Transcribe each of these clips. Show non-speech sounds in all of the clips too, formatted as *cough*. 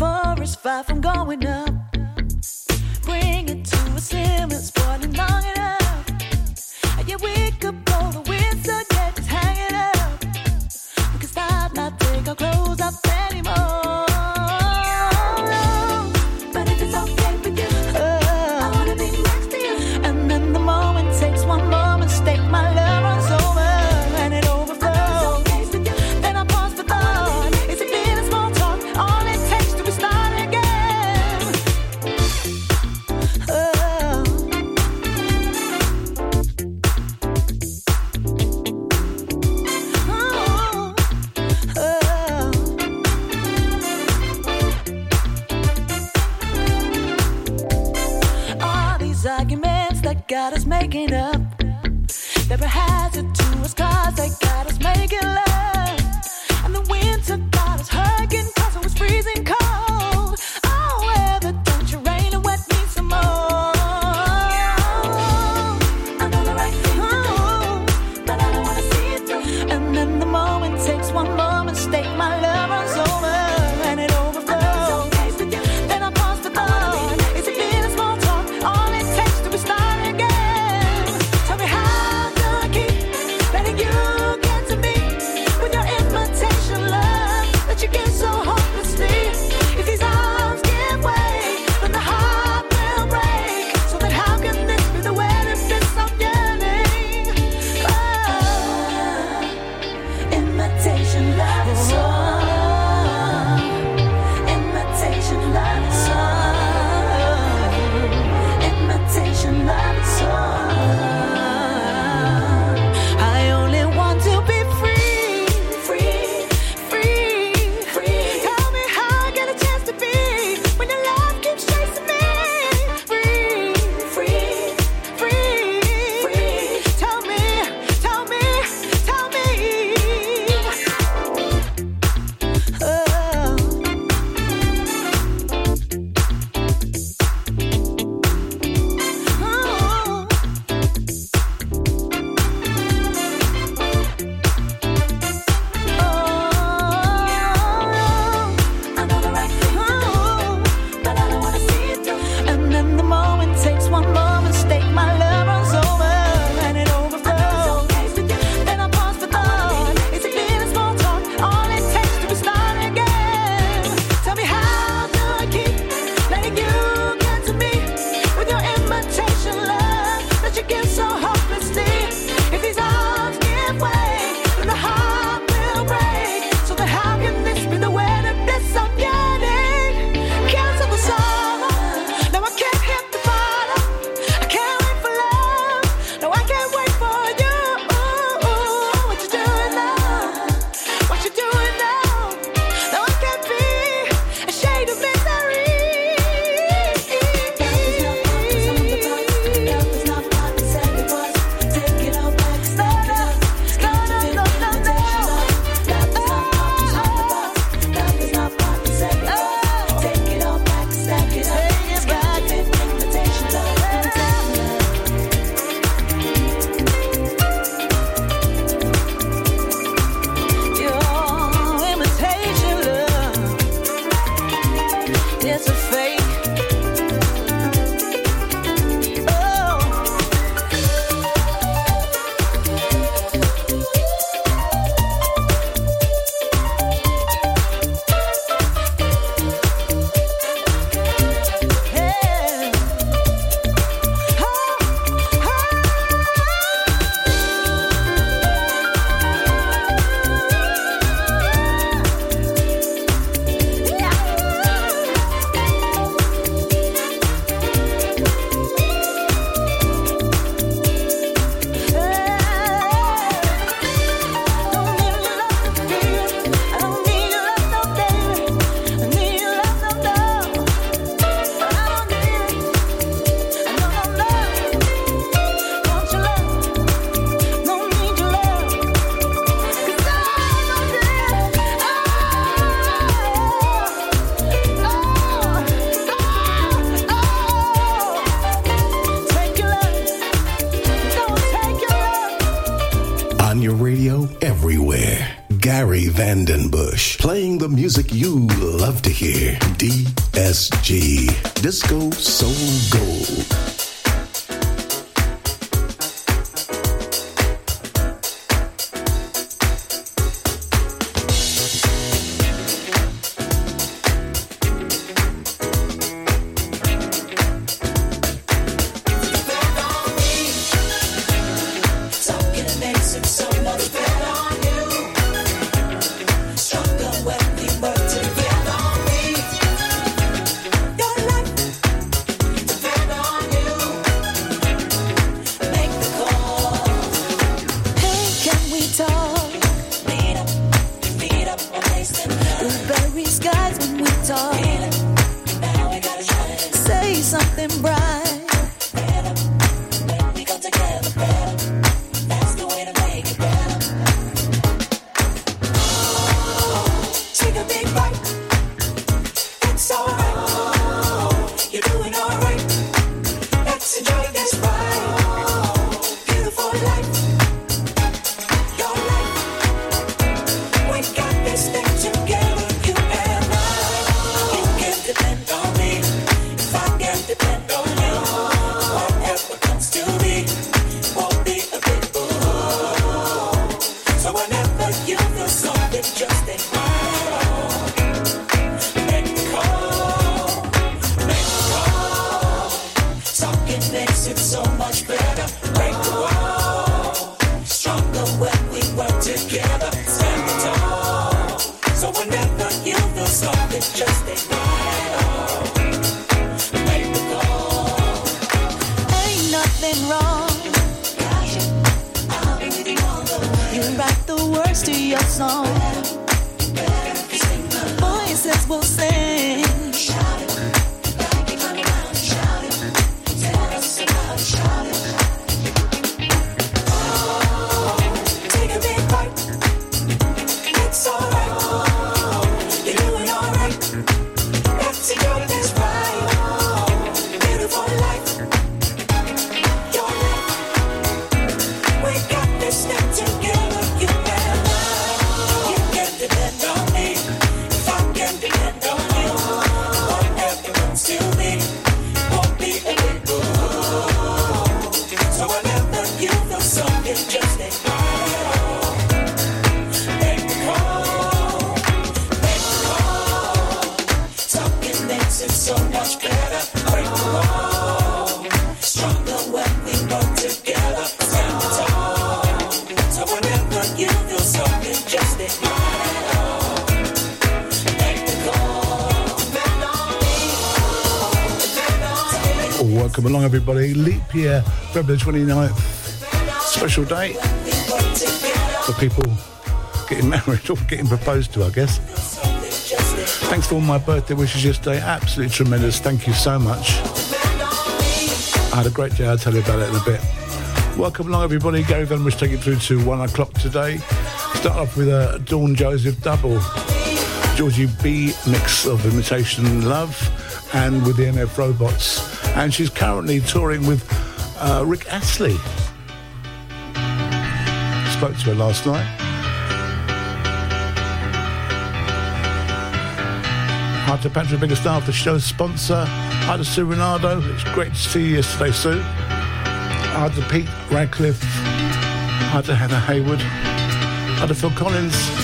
on from going everywhere. The music you everybody. Leap year, February 29th. Special day for people getting *laughs* married or getting proposed to, I guess. Thanks for all my birthday wishes yesterday. Absolutely tremendous. Thank you so much. I had a great day. I'll tell you about it in a bit. Welcome along, everybody. Gary Van was taking through to one o'clock today. Start off with a Dawn Joseph double. Georgie B mix of Imitation Love and with the MF Robots and she's currently touring with uh, Rick Astley. Spoke to her last night. Hi to Patrick Biggerstaff, the show's sponsor. Hi to Sue Renardo. It's great to see you yesterday, Sue. Hi to Pete Radcliffe. Hi to Hannah Haywood. Hi to Phil Collins.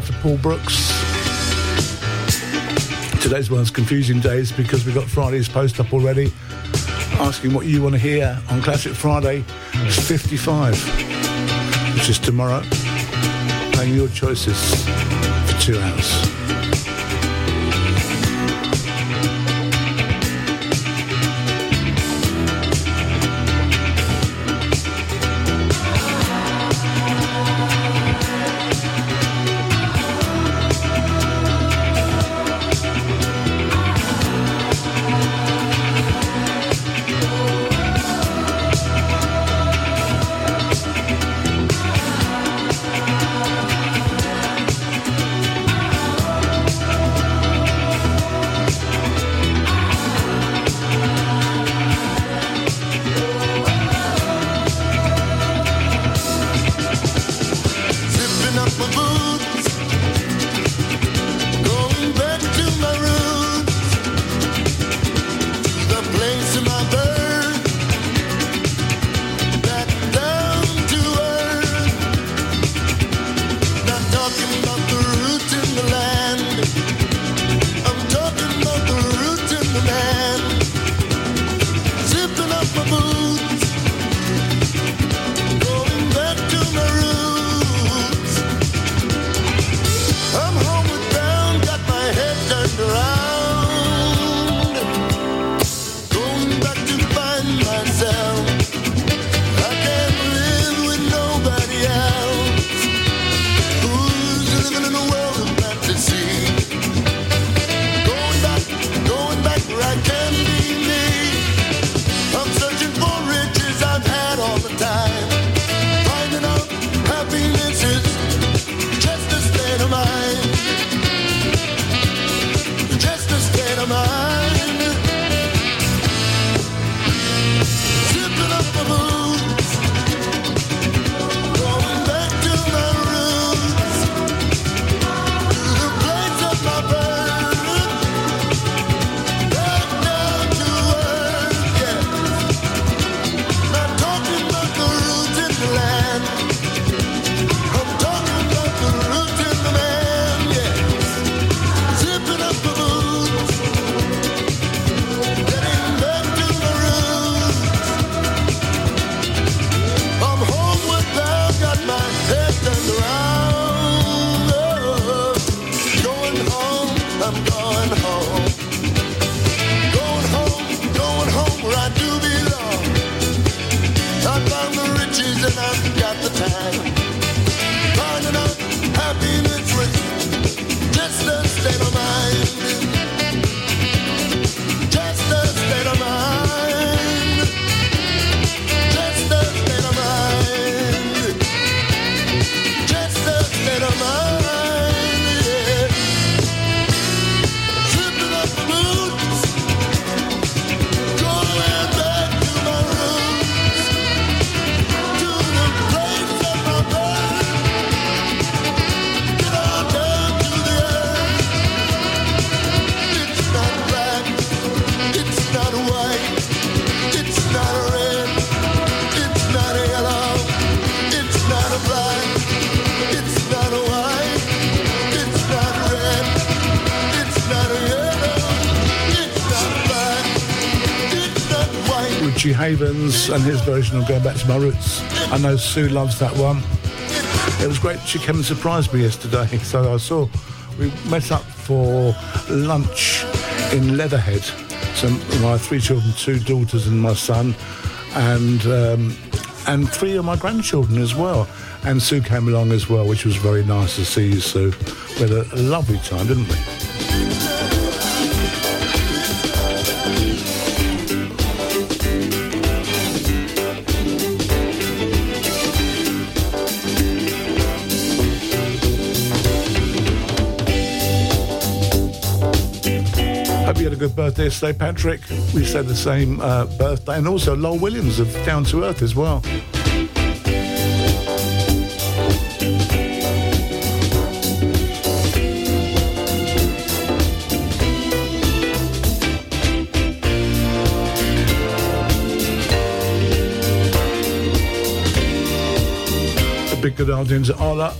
To Paul Brooks. Today's one's confusing days because we've got Friday's post up already asking what you want to hear on Classic Friday. It's 55, which is tomorrow. Playing your choices for two hours. And his version of Going Back to My Roots. I know Sue loves that one. It was great. She came and surprised me yesterday. *laughs* So I saw, we met up for lunch in Leatherhead. So my three children, two daughters and my son, and um, and three of my grandchildren as well. And Sue came along as well, which was very nice to see you, Sue. We had a lovely time, didn't we? Birthday today, Patrick. We said the same uh, birthday, and also Lowell Williams of Down to Earth as well. The big good audience at Arla.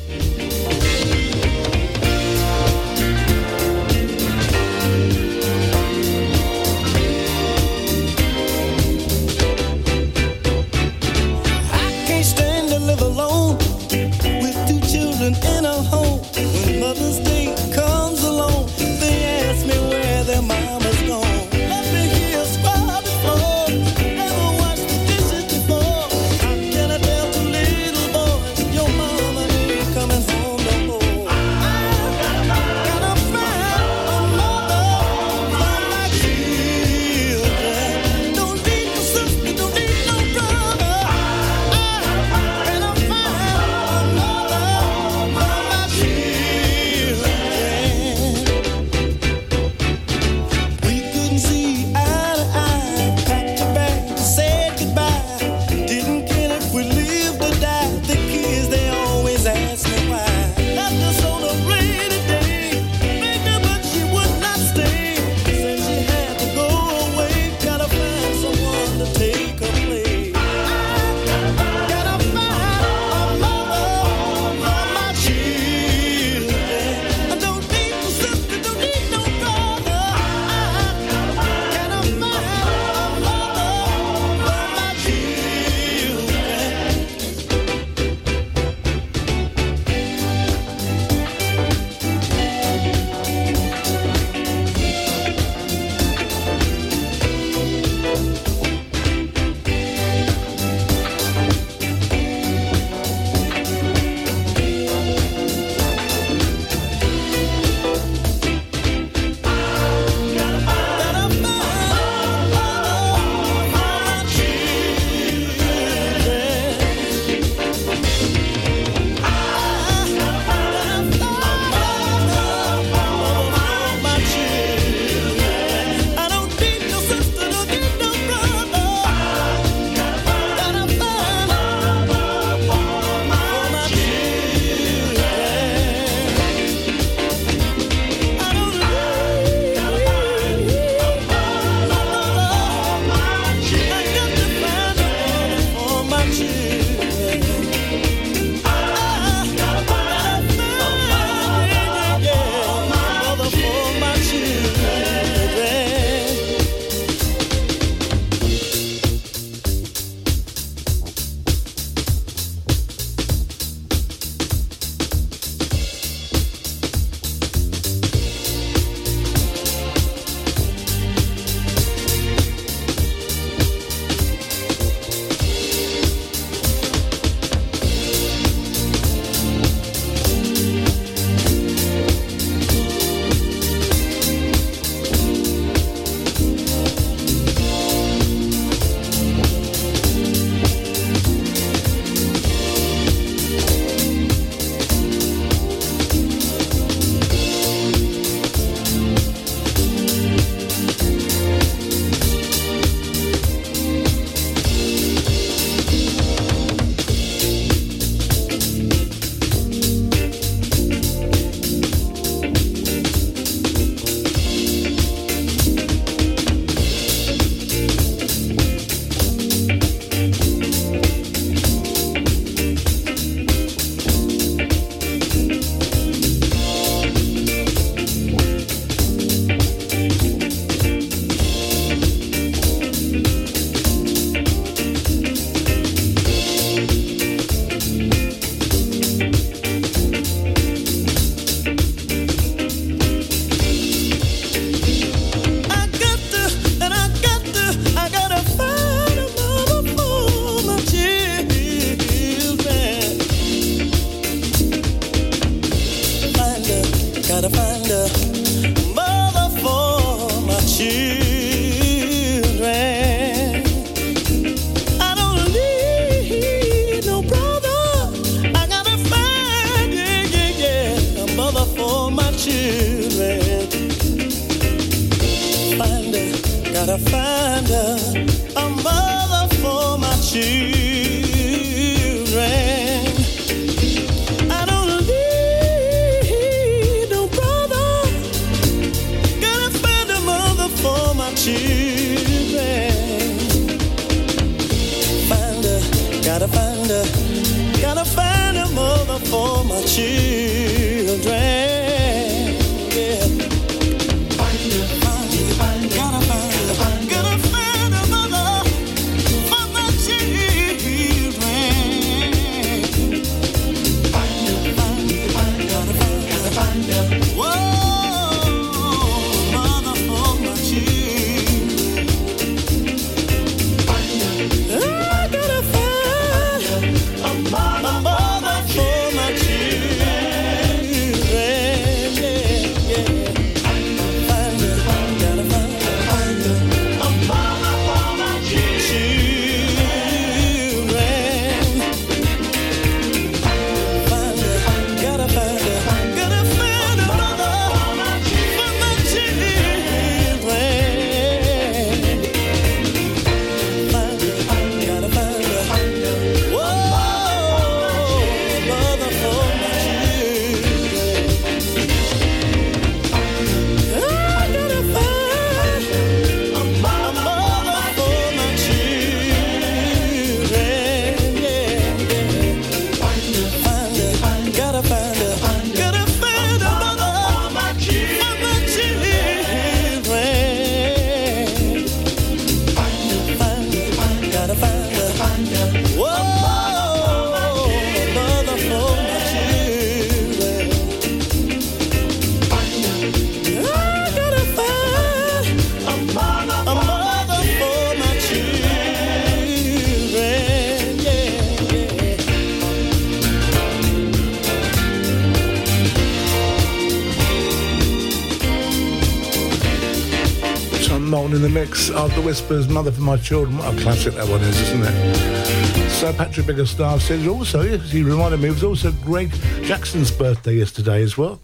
Whispers, Mother for My Children. What a classic that one is, isn't it? Sir Patrick Biggerstaff says also, he reminded me, it was also Greg Jackson's birthday yesterday as well.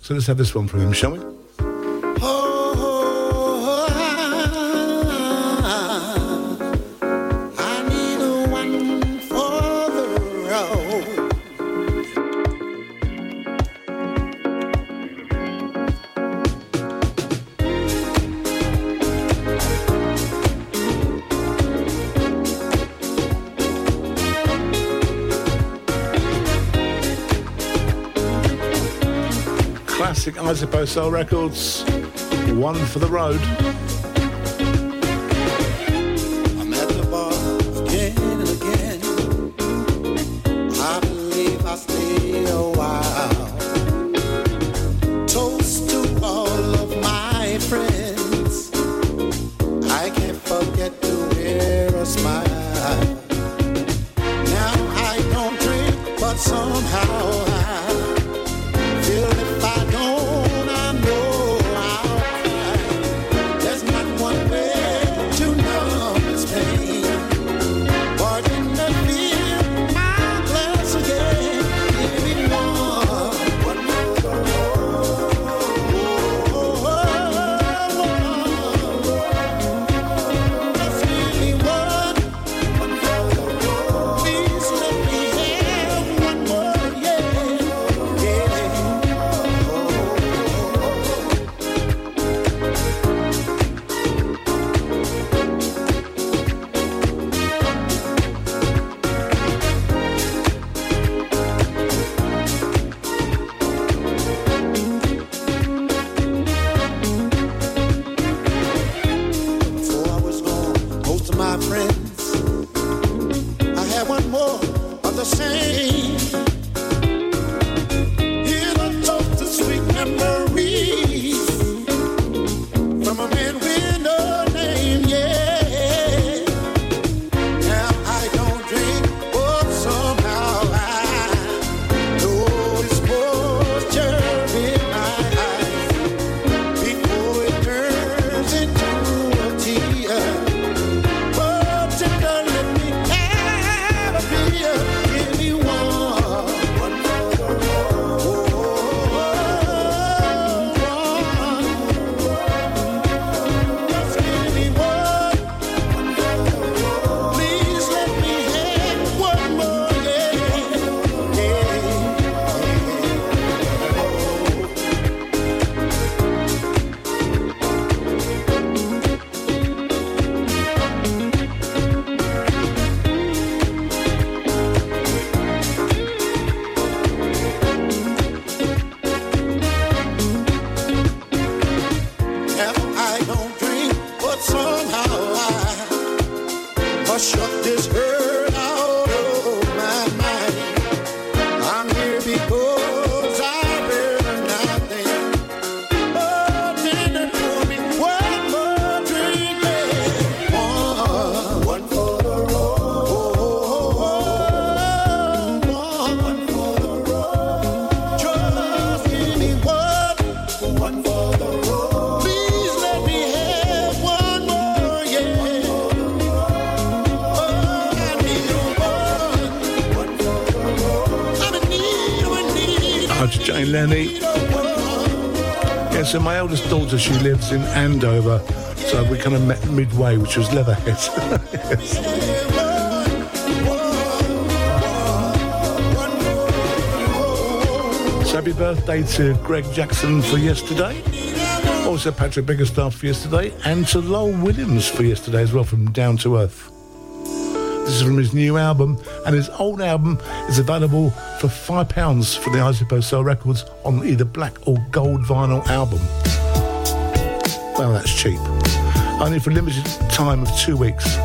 So let's have this one from him, shall we? I suppose Soul Records, one for the road. So my eldest daughter, she lives in Andover, so we kind of met midway, which was Leatherhead. *laughs* yes. So happy birthday to Greg Jackson for yesterday. Also Patrick Biggerstaff for yesterday. And to Lowell Williams for yesterday as well from Down to Earth. This is from his new album, and his old album is available for £5 for the Isopo Soul Records on either black or gold vinyl album. Well, that's cheap. Only for a limited time of two weeks.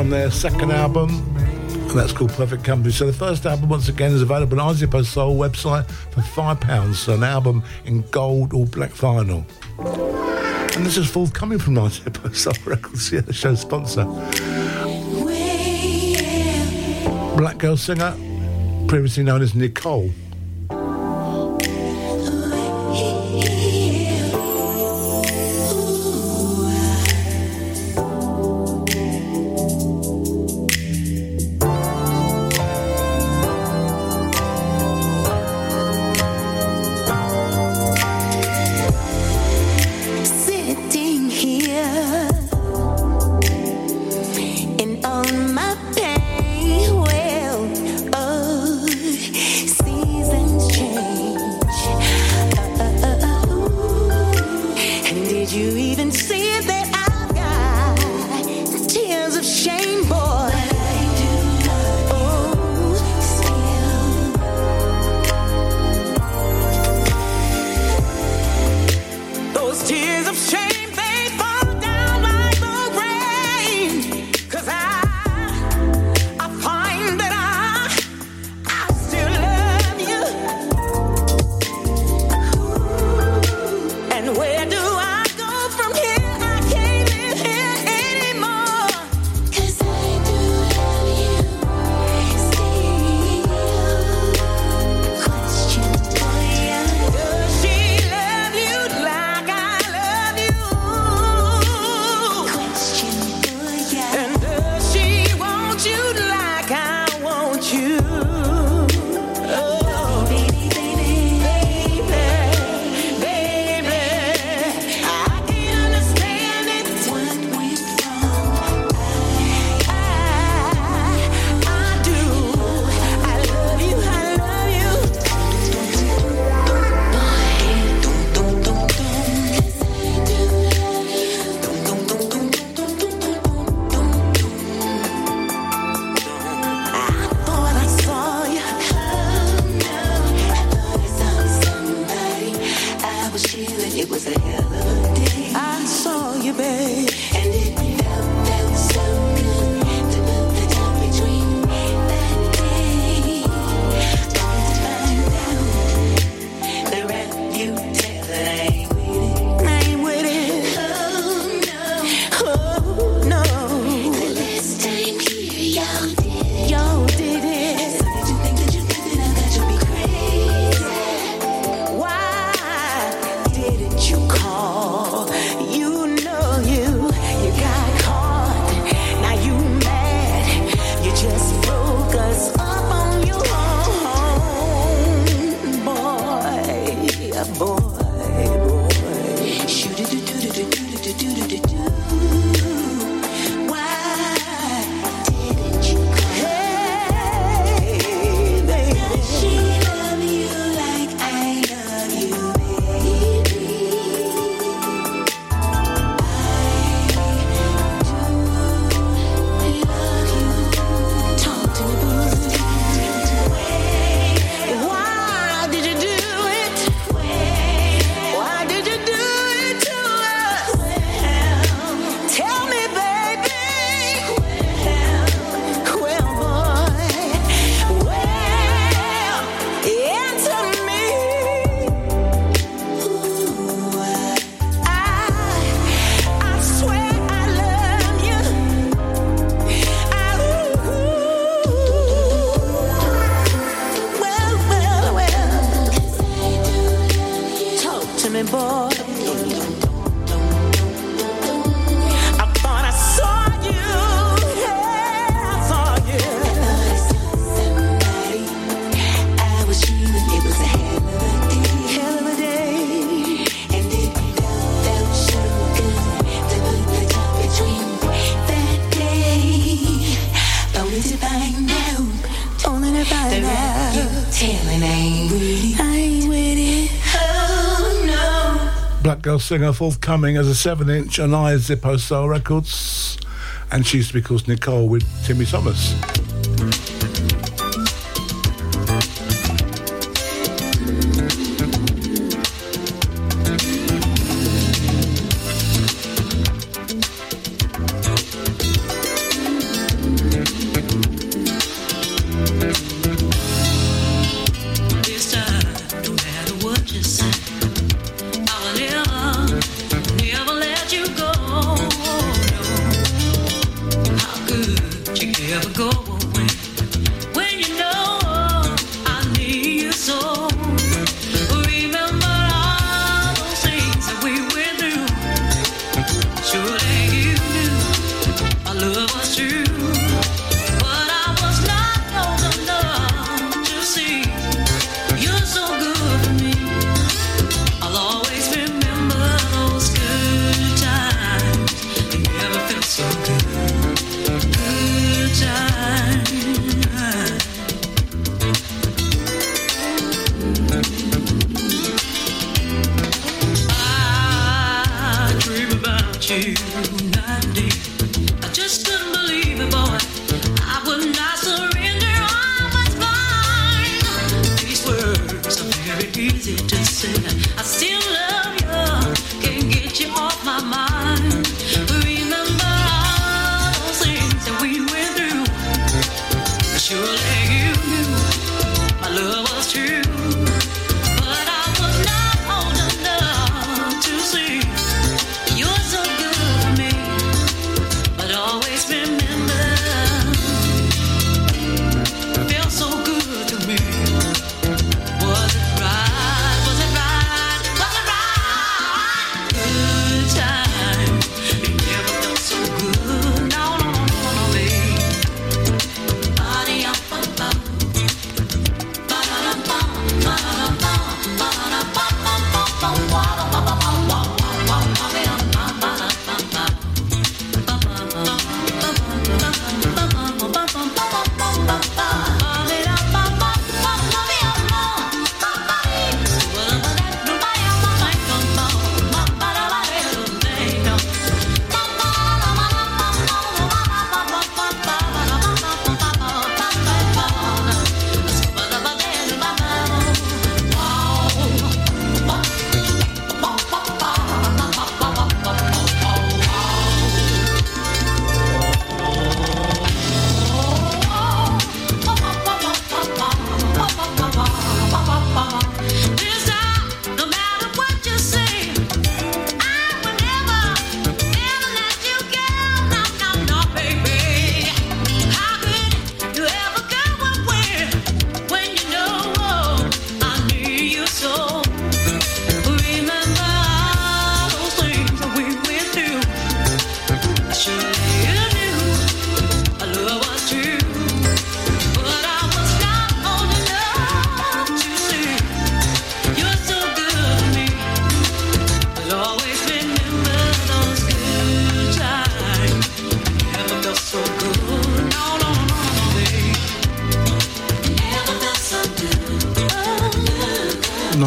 From their second album, and that's called Perfect Company. So the first album, once again, is available on Isopo Soul website for £5. So an album in gold or black vinyl. And this is forthcoming from Isopo Soul Records, yeah, the show sponsor. Black girl singer, previously known as Nicole. on my singer forthcoming as a 7 inch on I Zippo Soul Records, and she used to be called Nicole with Timmy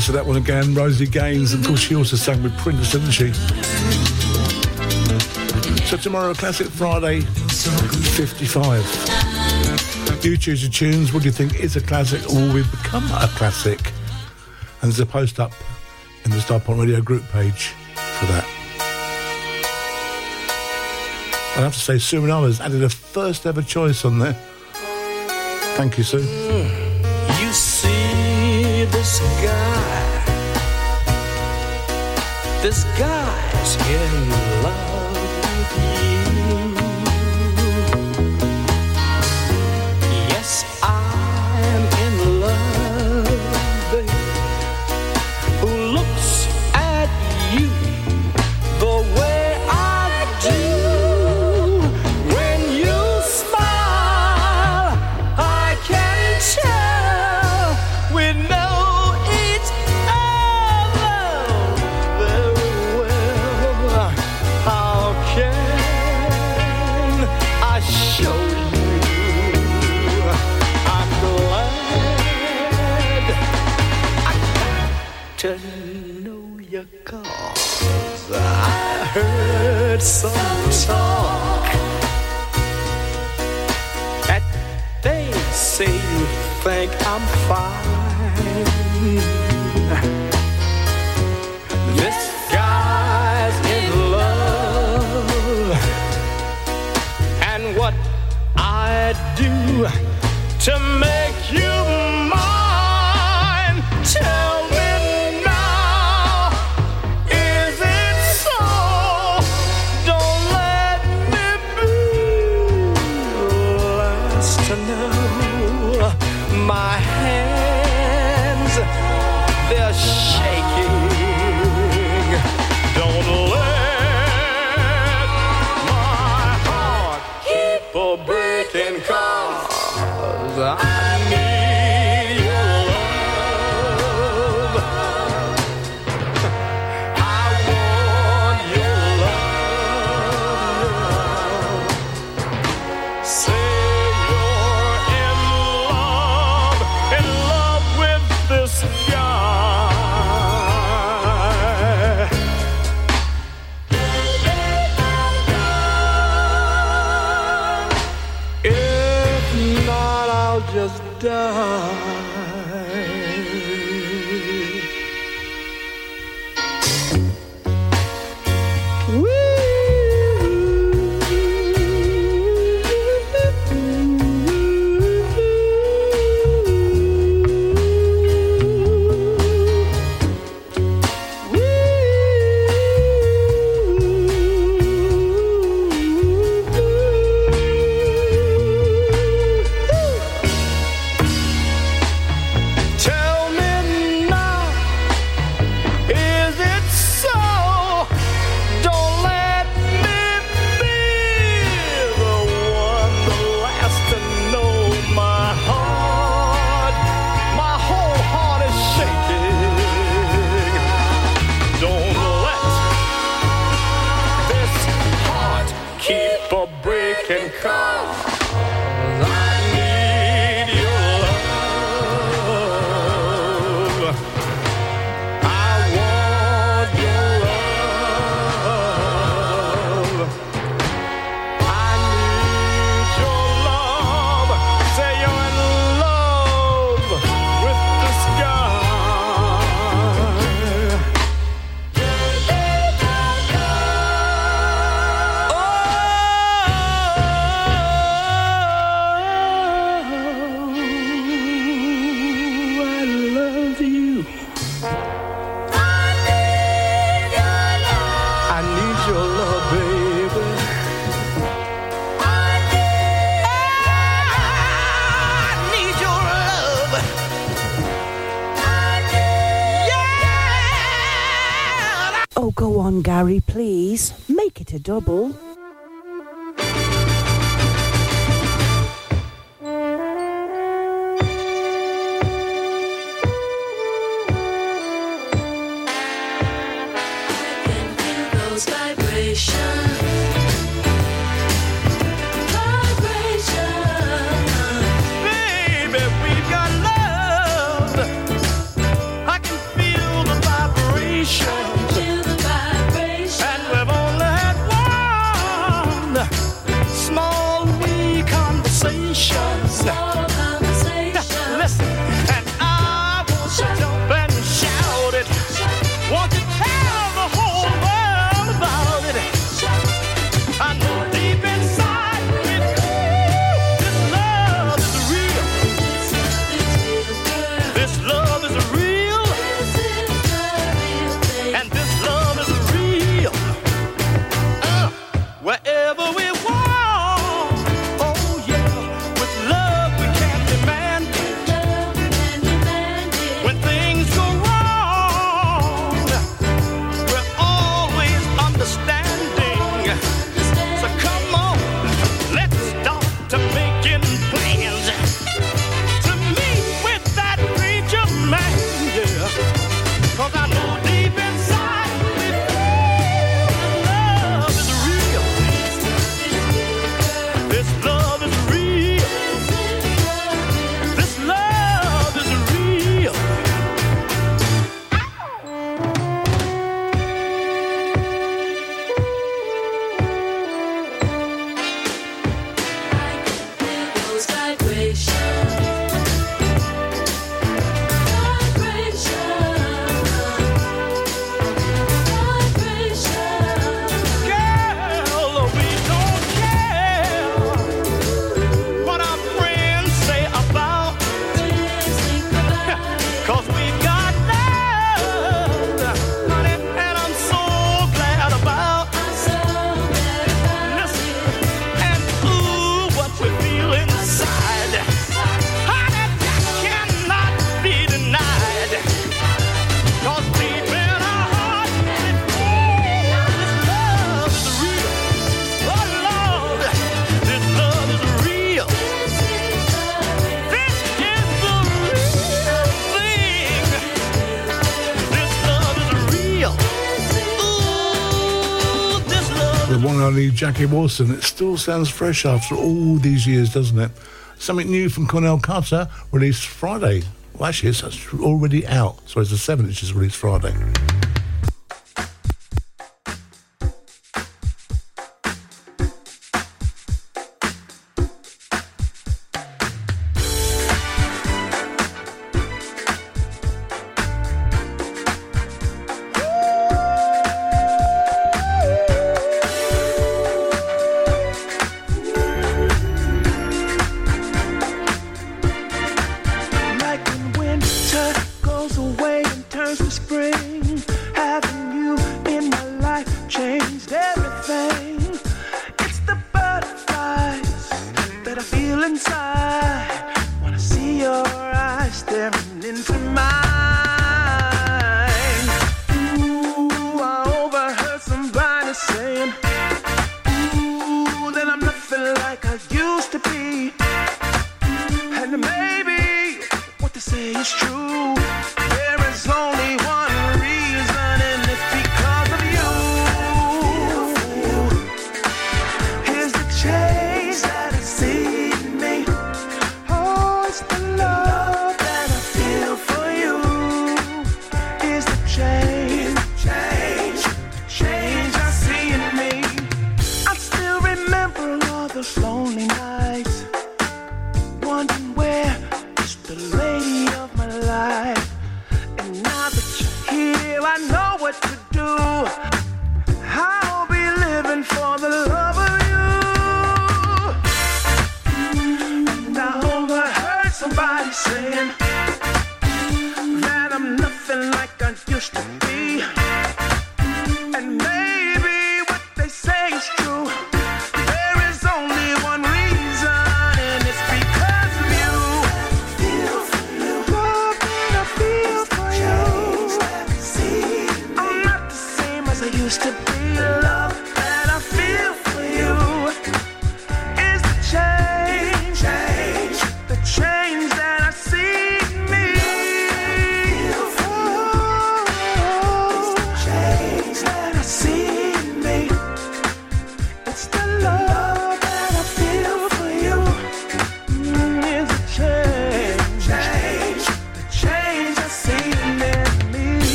Thomas. again, Rosie Gaines. Of course, she mm-hmm. also sang with Prince, didn't she? So tomorrow, Classic Friday 55. You choose your tunes. What do you think is a classic or will become a classic? And there's a post up in the Starpoint Radio group page for that. I have to say, Sue and others added a first ever choice on there. Thank you, Sue. You see this guy this guy's double. Jackie Wilson. It still sounds fresh after all these years, doesn't it? Something new from Cornell Carter, released Friday. Well, actually, it's already out. So it's the 7th, it's just released Friday.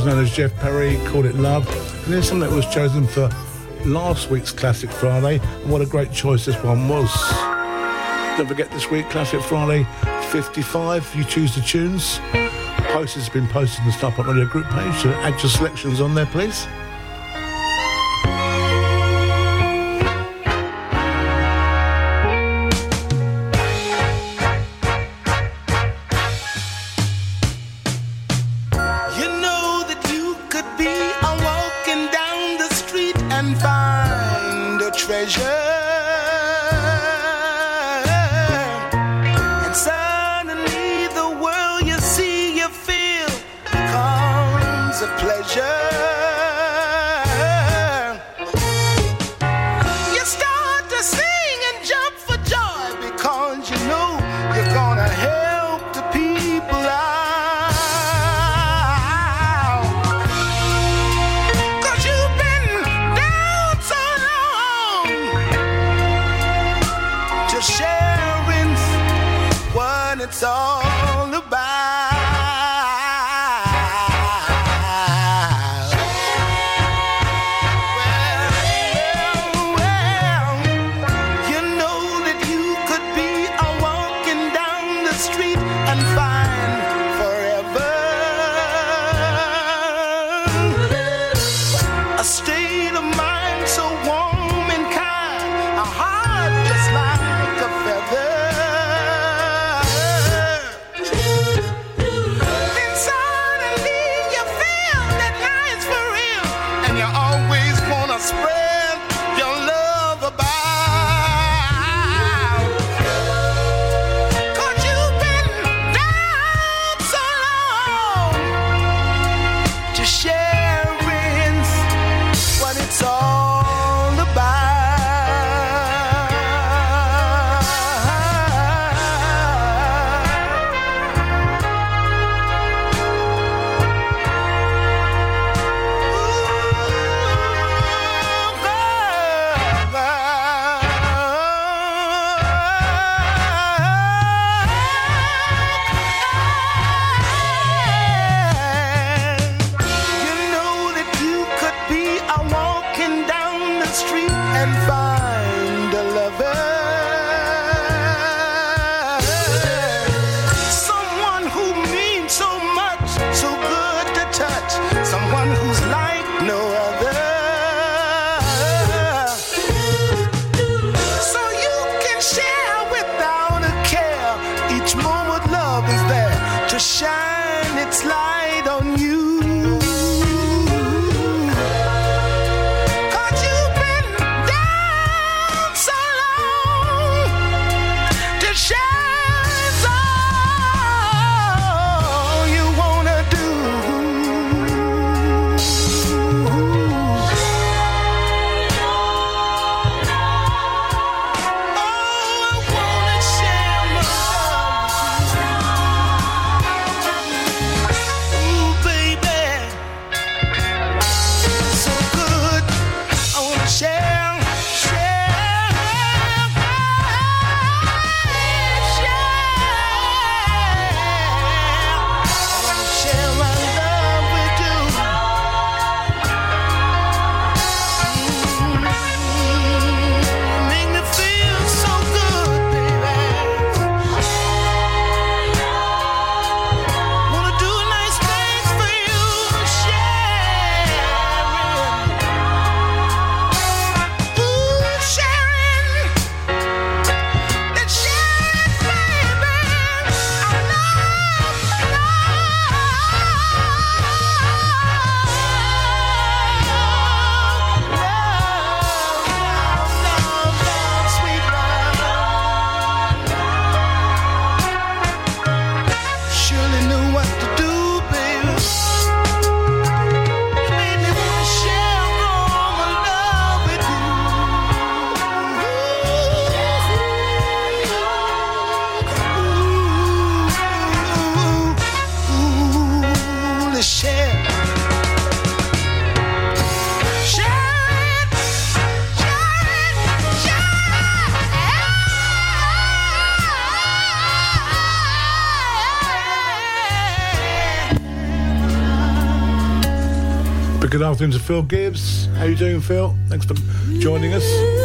Otherwise known as Jeff Perry, called it Love. And here's something that was chosen for last week's Classic Friday. And what a great choice this one was. Don't forget this week, Classic Friday 55. You choose the tunes. Posters have been posted on the Starpoint Radio group page, so add your selections on there, please. Afternoon to Phil Gibbs. How you doing, Phil? Thanks for joining us.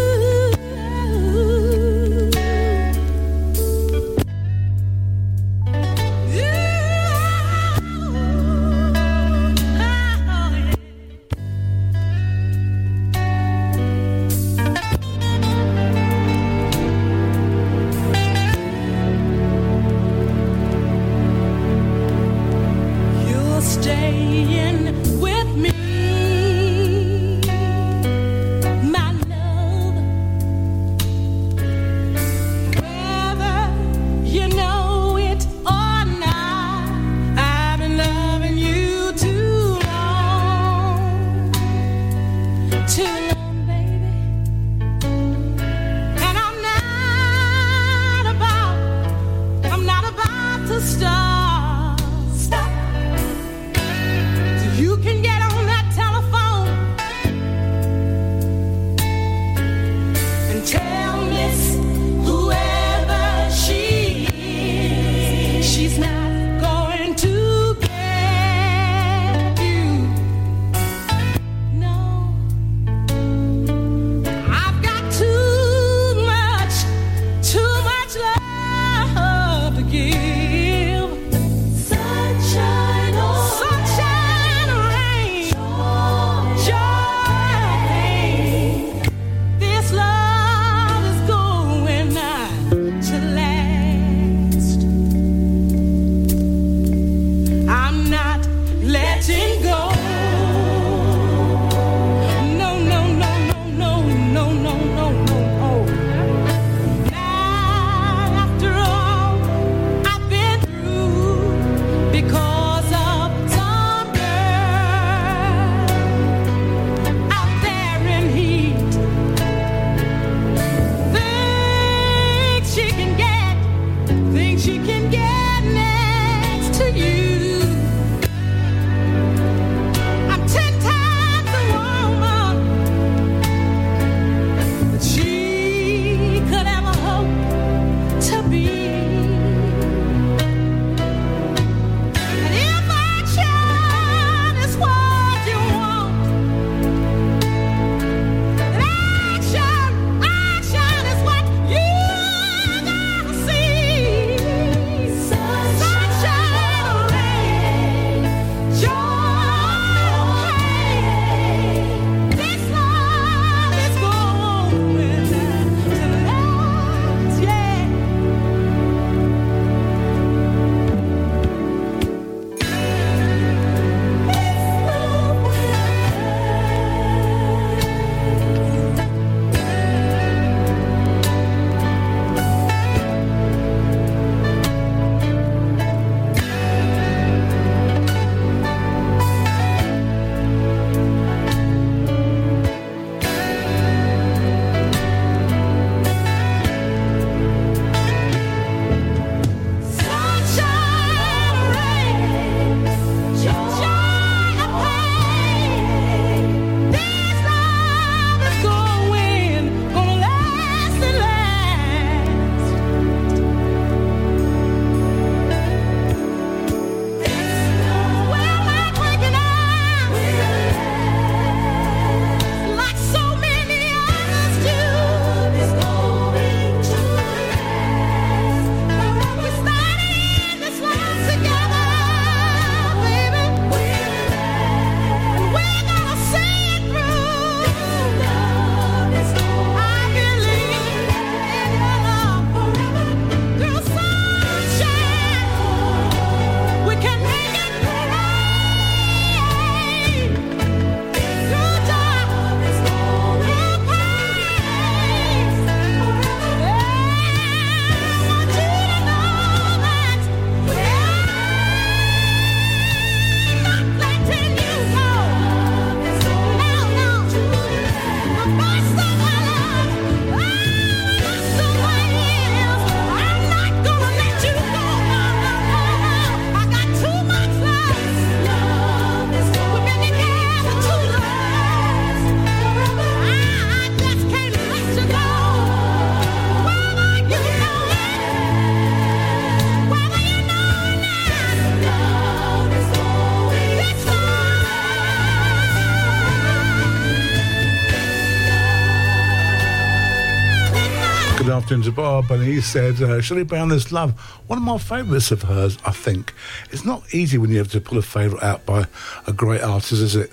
Afternoon to Bob, and he said, uh, Shirley Brown, This Love, one of my favourites of hers, I think. It's not easy when you have to pull a favourite out by a great artist, is it?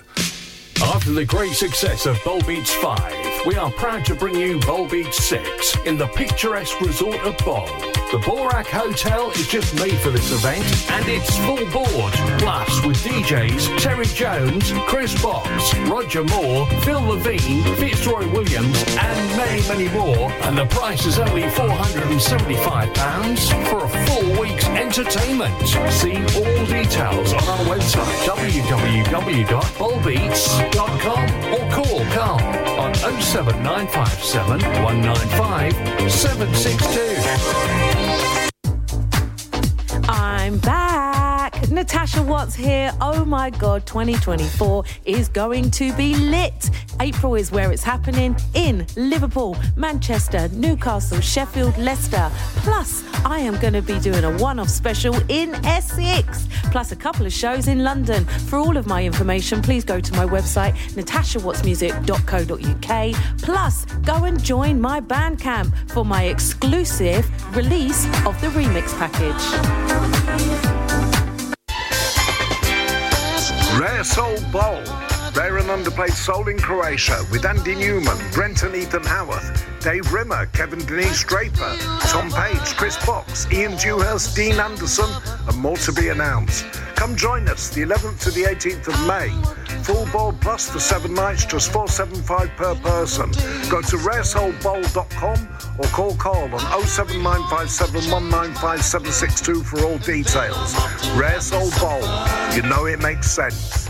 After the great success of Bol Beats 5, we are proud to bring you Bol Beats 6 in the picturesque resort of Bol. The Borak Hotel is just made for this event and it's full board. Plus, with DJs Terry Jones, Chris Box, Roger Moore, Phil Levine, Fitzroy Williams, and many, many more. And the price is only £475 for a full week's entertainment. See all details on our website www.bullbeats.com or call Carl on 07957 195 762. I'm back. Natasha Watts here. Oh my God, 2024 is going to be lit. April is where it's happening in Liverpool, Manchester, Newcastle, Sheffield, Leicester. Plus, I am going to be doing a one off special in Essex, plus a couple of shows in London. For all of my information, please go to my website, natashawattsmusic.co.uk. Plus, go and join my Bandcamp for my exclusive release of the remix package. Rare Soul Bol. Rare and underplayed soul in Croatia with Andy Newman, Brenton Ethan Howarth, Dave Rimmer, Kevin Denise Draper, Tom Page, Chris Fox, Ian Dewhurst, Dean Anderson, and more to be announced. Come join us the 11th to the 18th of May. Full board plus for seven nights, just 475 per person. Go to raresoulbowl.com or call Carl on 07957 for all details. Rare Soul Bol. You know it makes sense.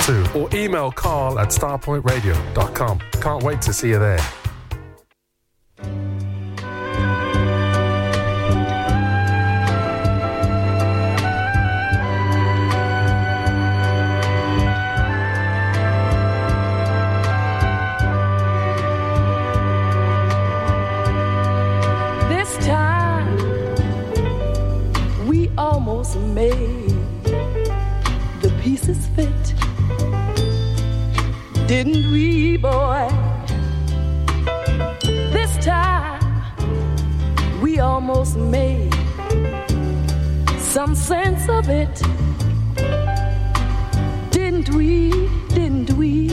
762 or email carl at starpointradio.com. Can't wait to see you there. This time we almost made the pieces fit. Didn't we, boy? This time we almost made some sense of it. Didn't we? Didn't we?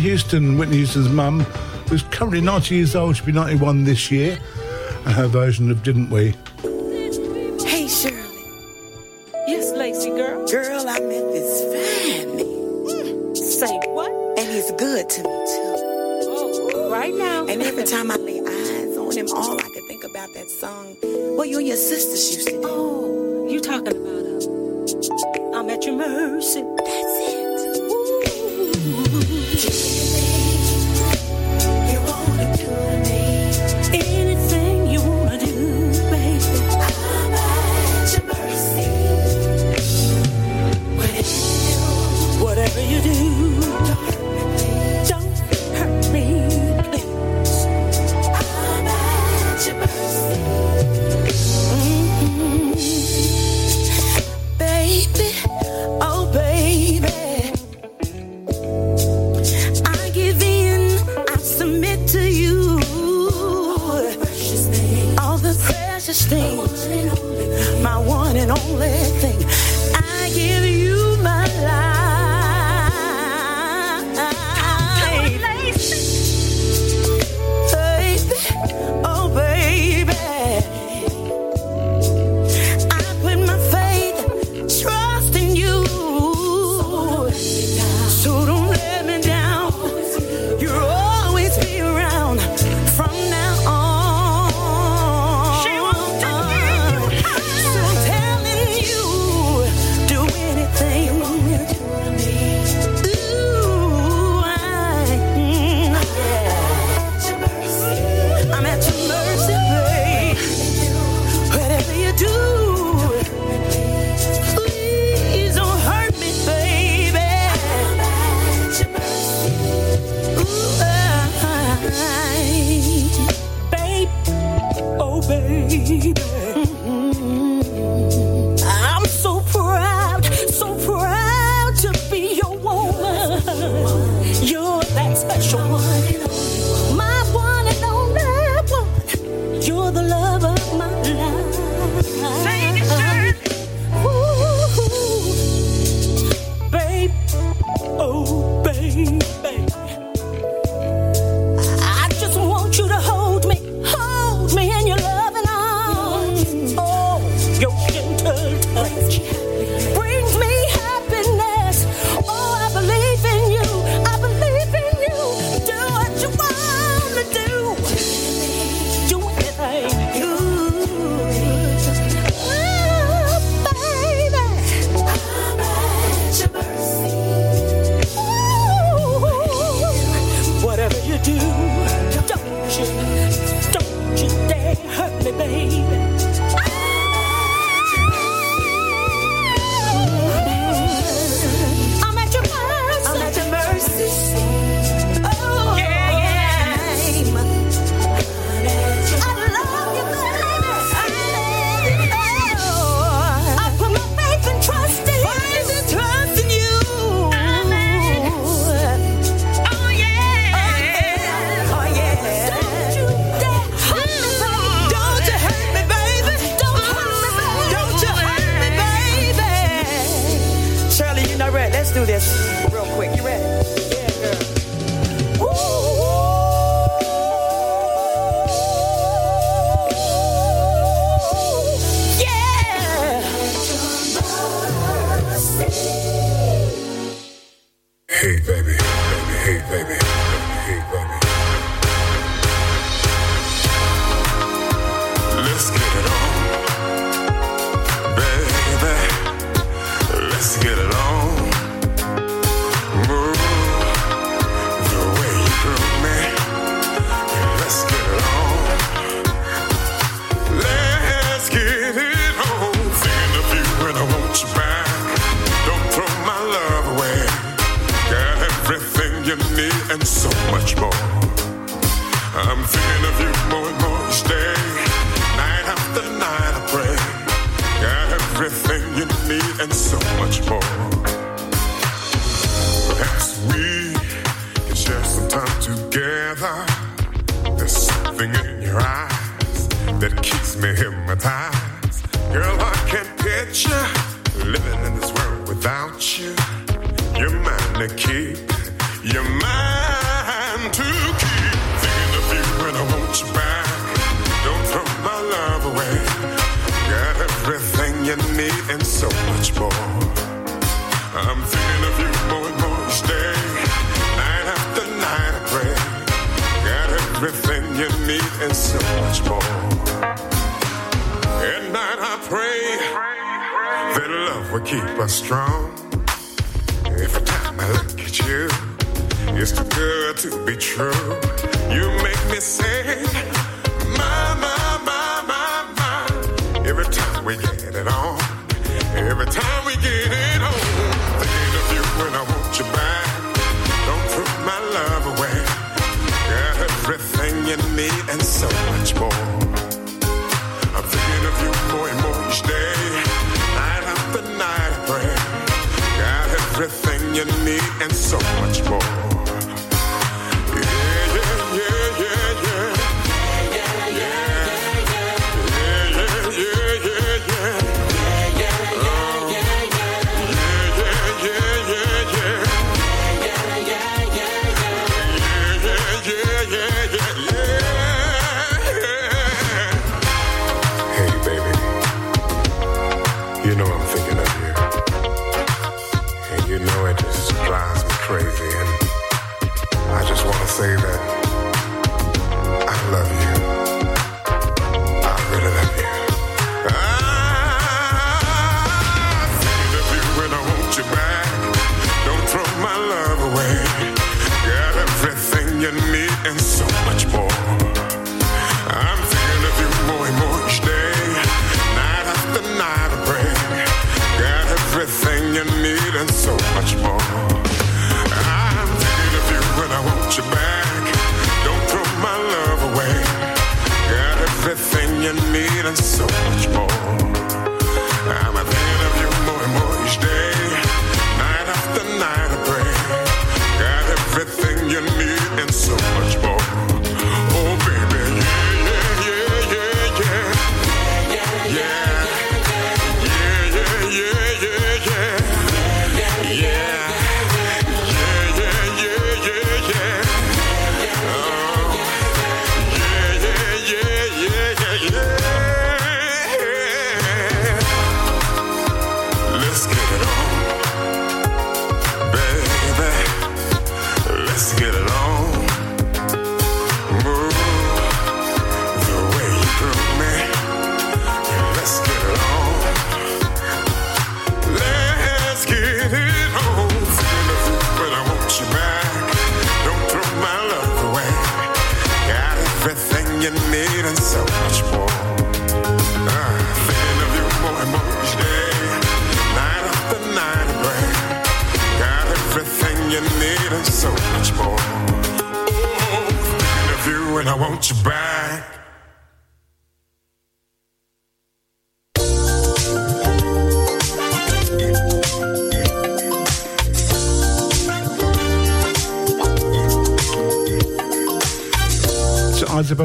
Houston, Whitney Houston's mum, who's currently 90 years old. She'll be 91 this year. Her version of Didn't We?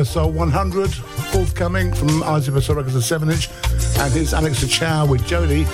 Soul 100, forthcoming from Isaac Bissell Records, a 7 inch, and here's Alex Chow with Jodie.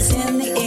is in the air.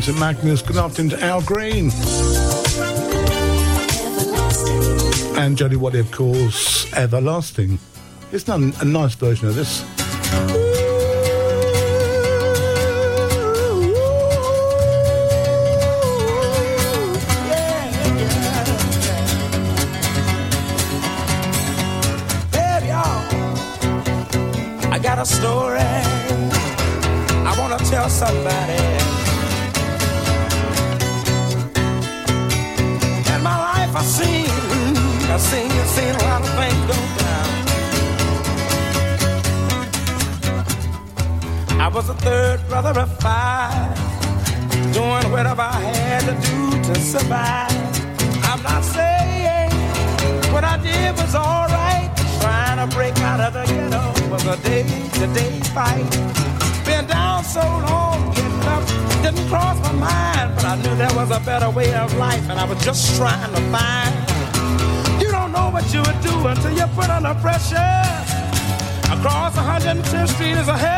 Prince Good Magnus to Al Green. And Jody Waddy, of course, Everlasting. It's done a nice version of this. seen as a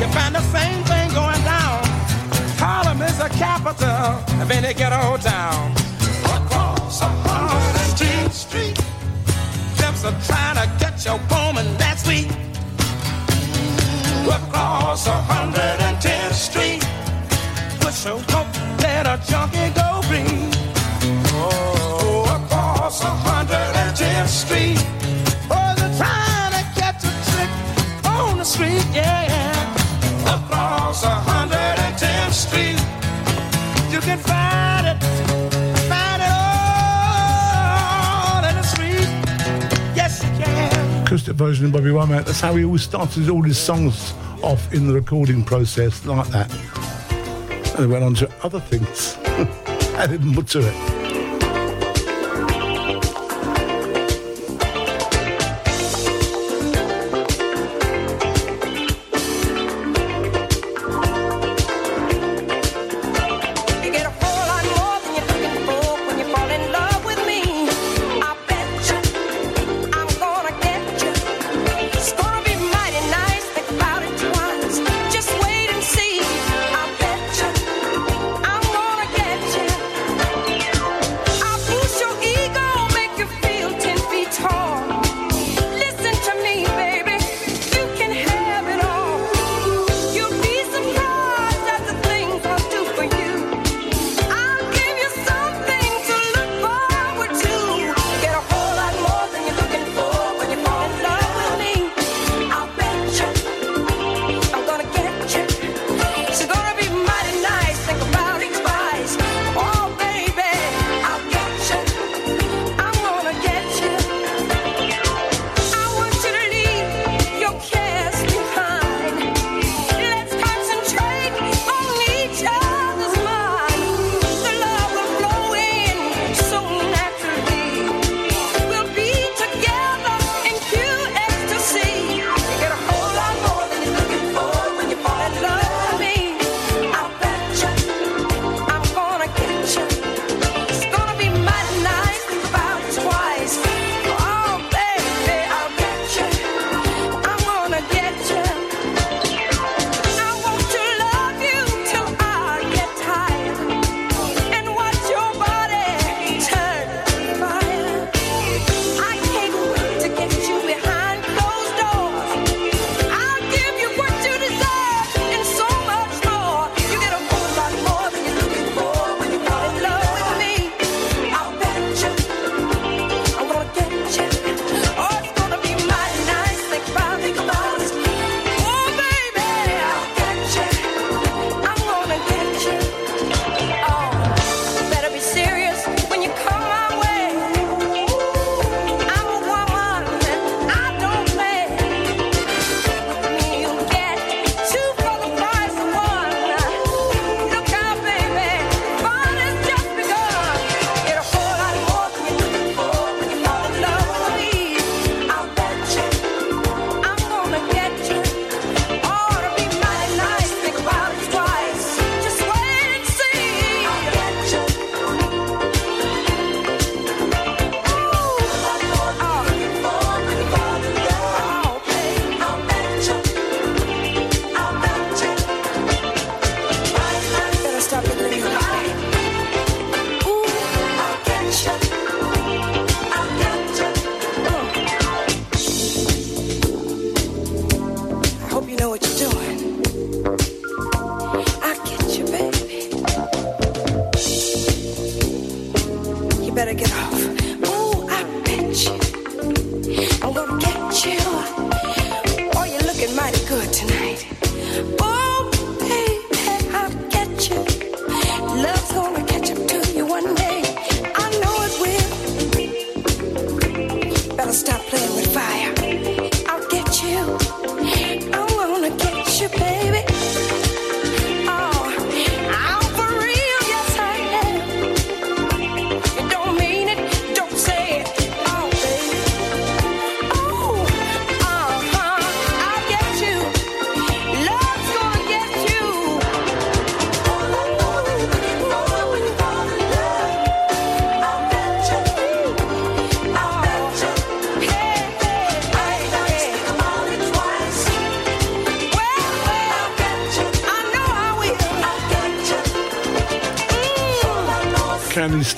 you find the same thing going down. Harlem is the capital of any ghetto town. Across 110th Street, pimps are trying to get your woman that's sweet. Across 110th Street, push your coat, let a junkie go free. Oh, across 110th Street, boys are trying to catch a trick on the street, yeah. acoustic version of Bobby Womack. That's how he always started all his songs off in the recording process, like that. And he went on to other things, *laughs* added more to it.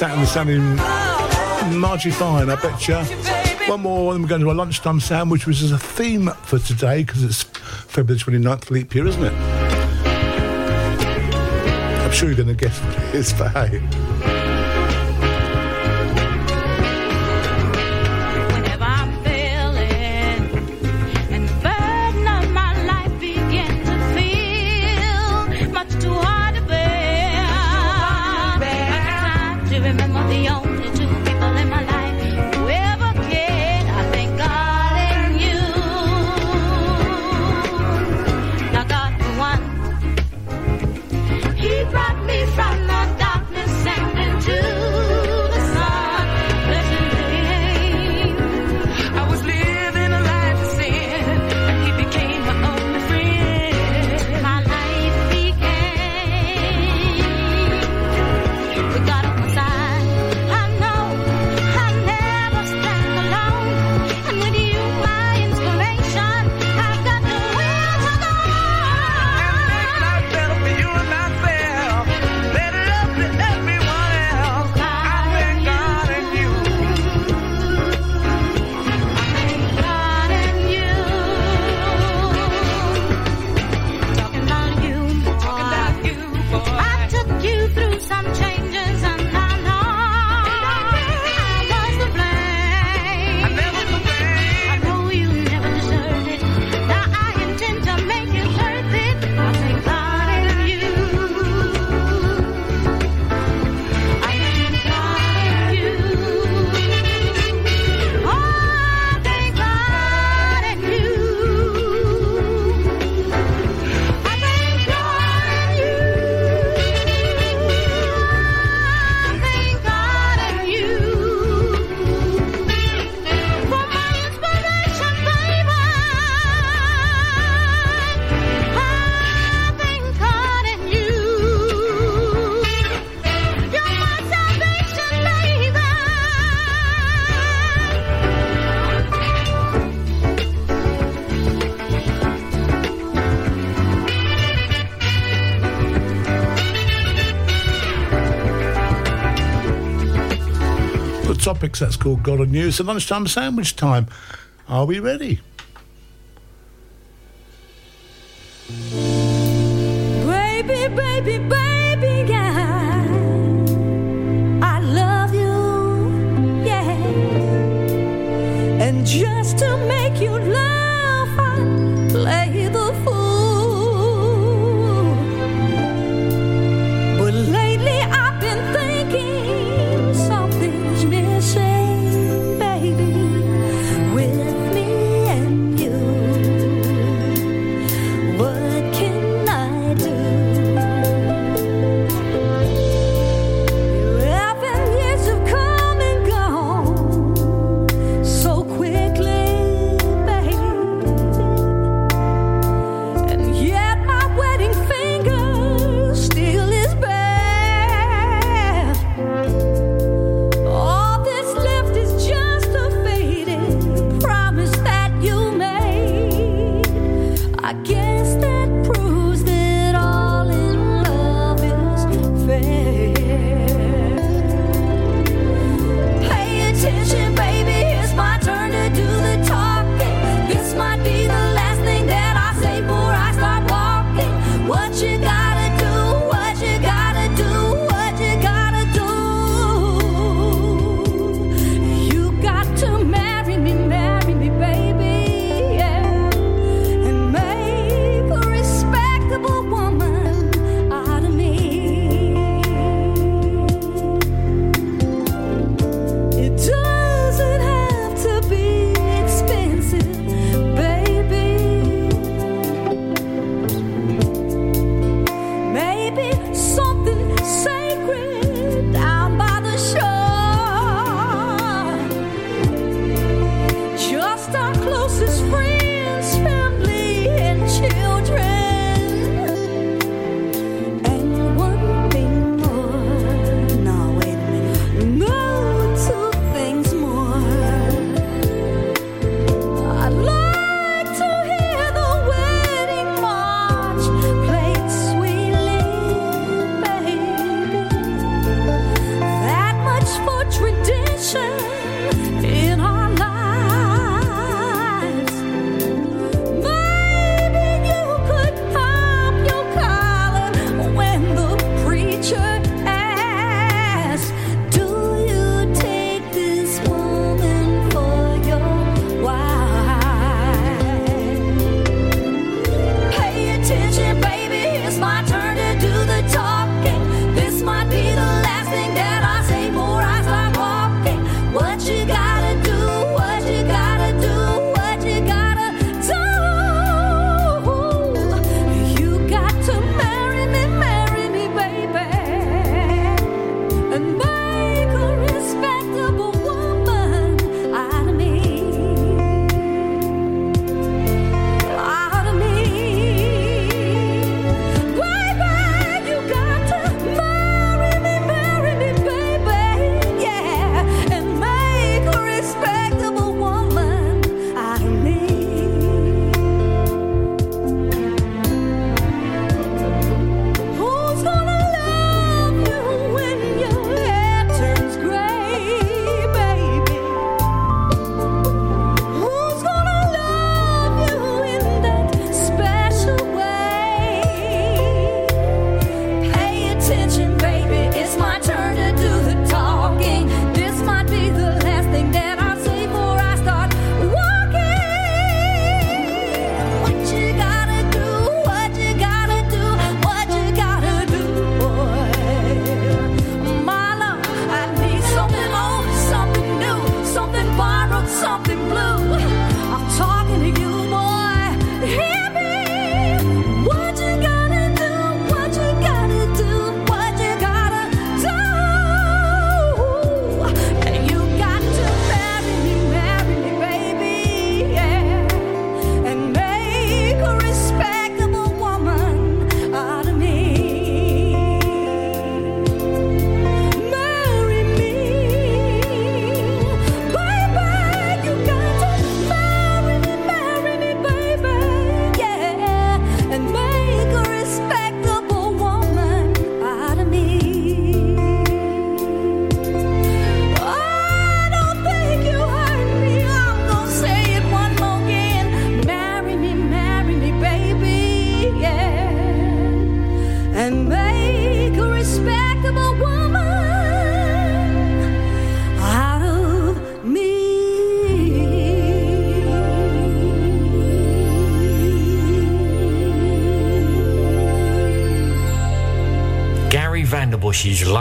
Stanton sounding largely Fine, I bet you. One more, and we're going to a lunchtime sandwich, which is a theme for today because it's February 29th, leap year, isn't it? I'm sure you're going to guess what it is, *laughs* but hey. topics. That's called God and News. The lunchtime sandwich time. Are we ready?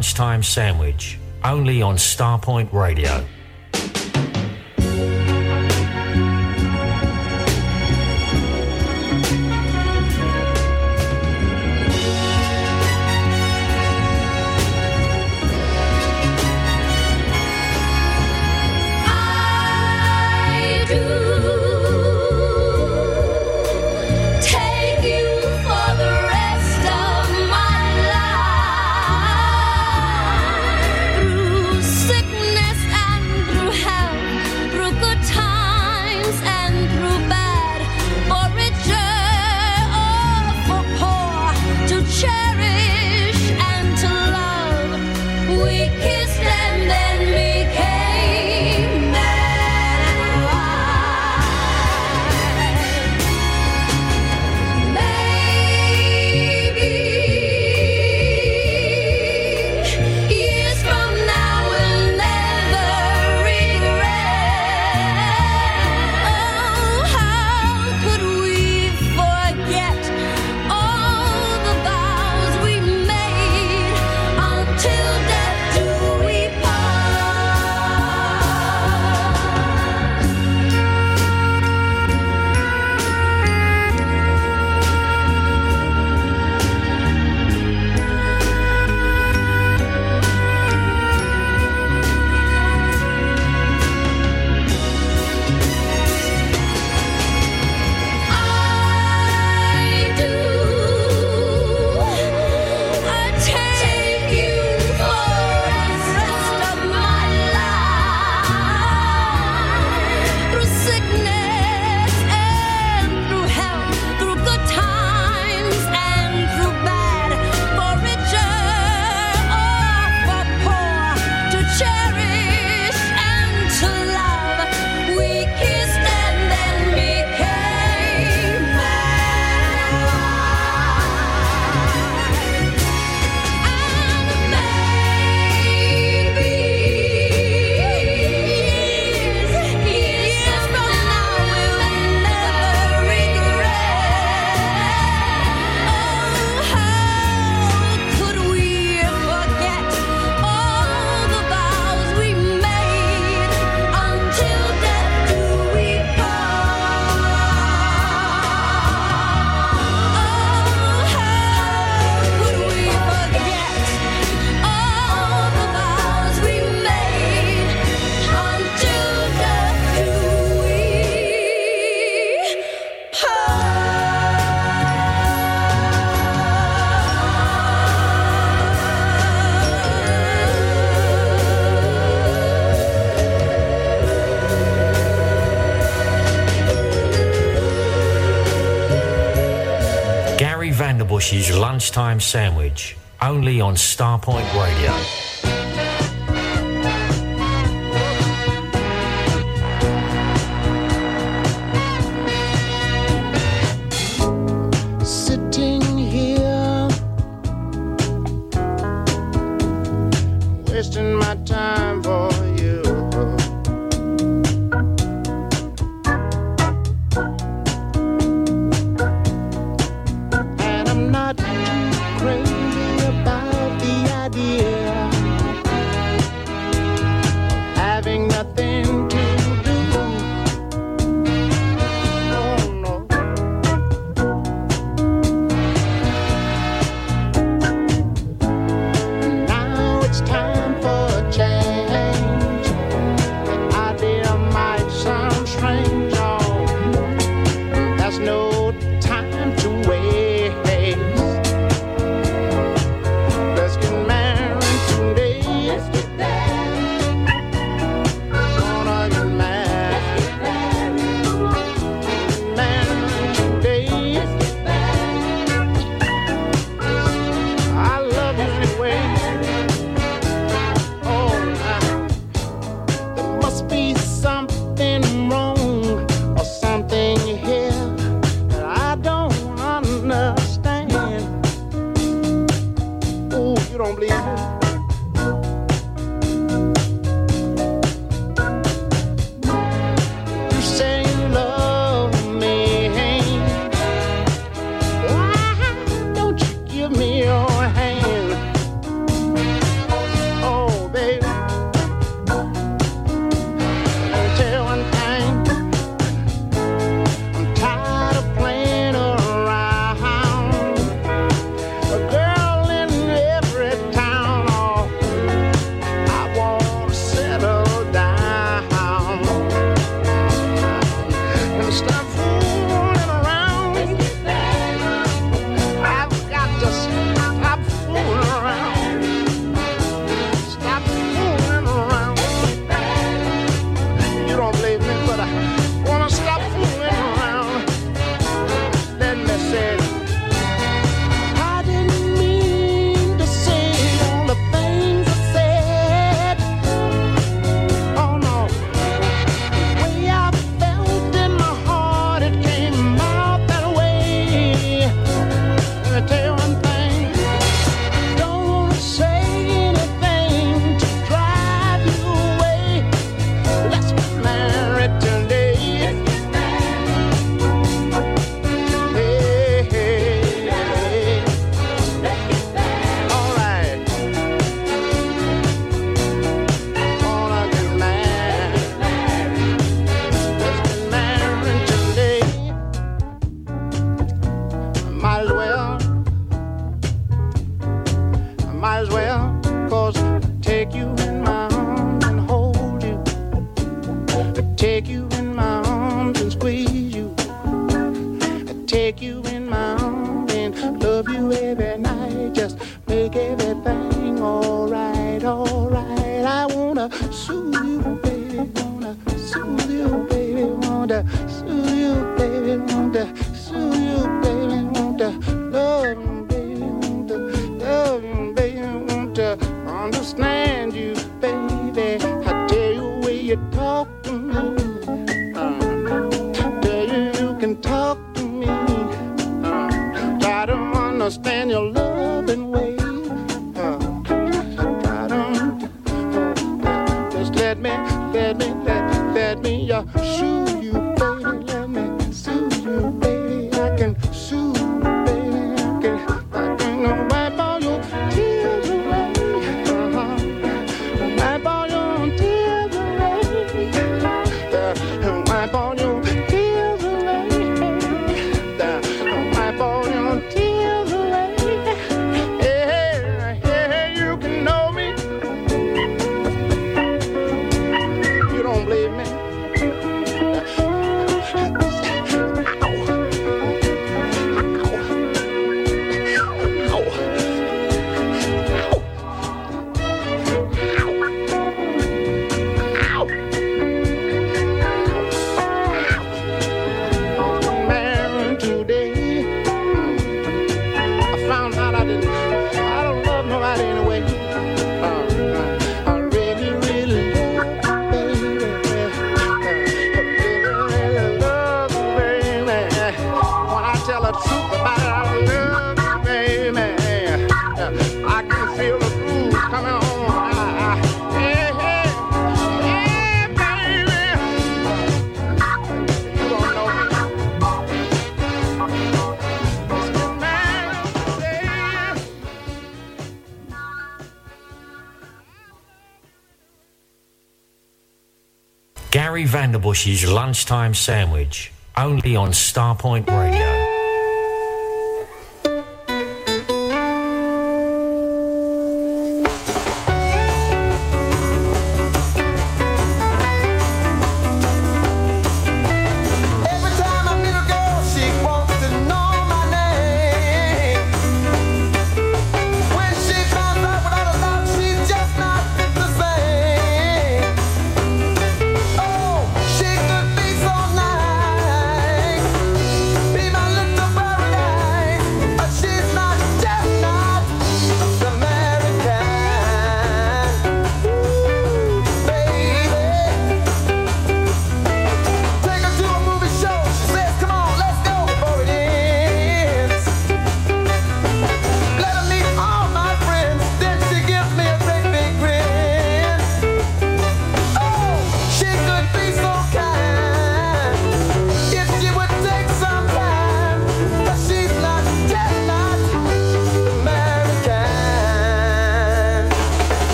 lunchtime sandwich, only on Starpoint Radio. Sandwich, only on Starpoint Radio. Bush's lunchtime sandwich, only on Starpoint Radio.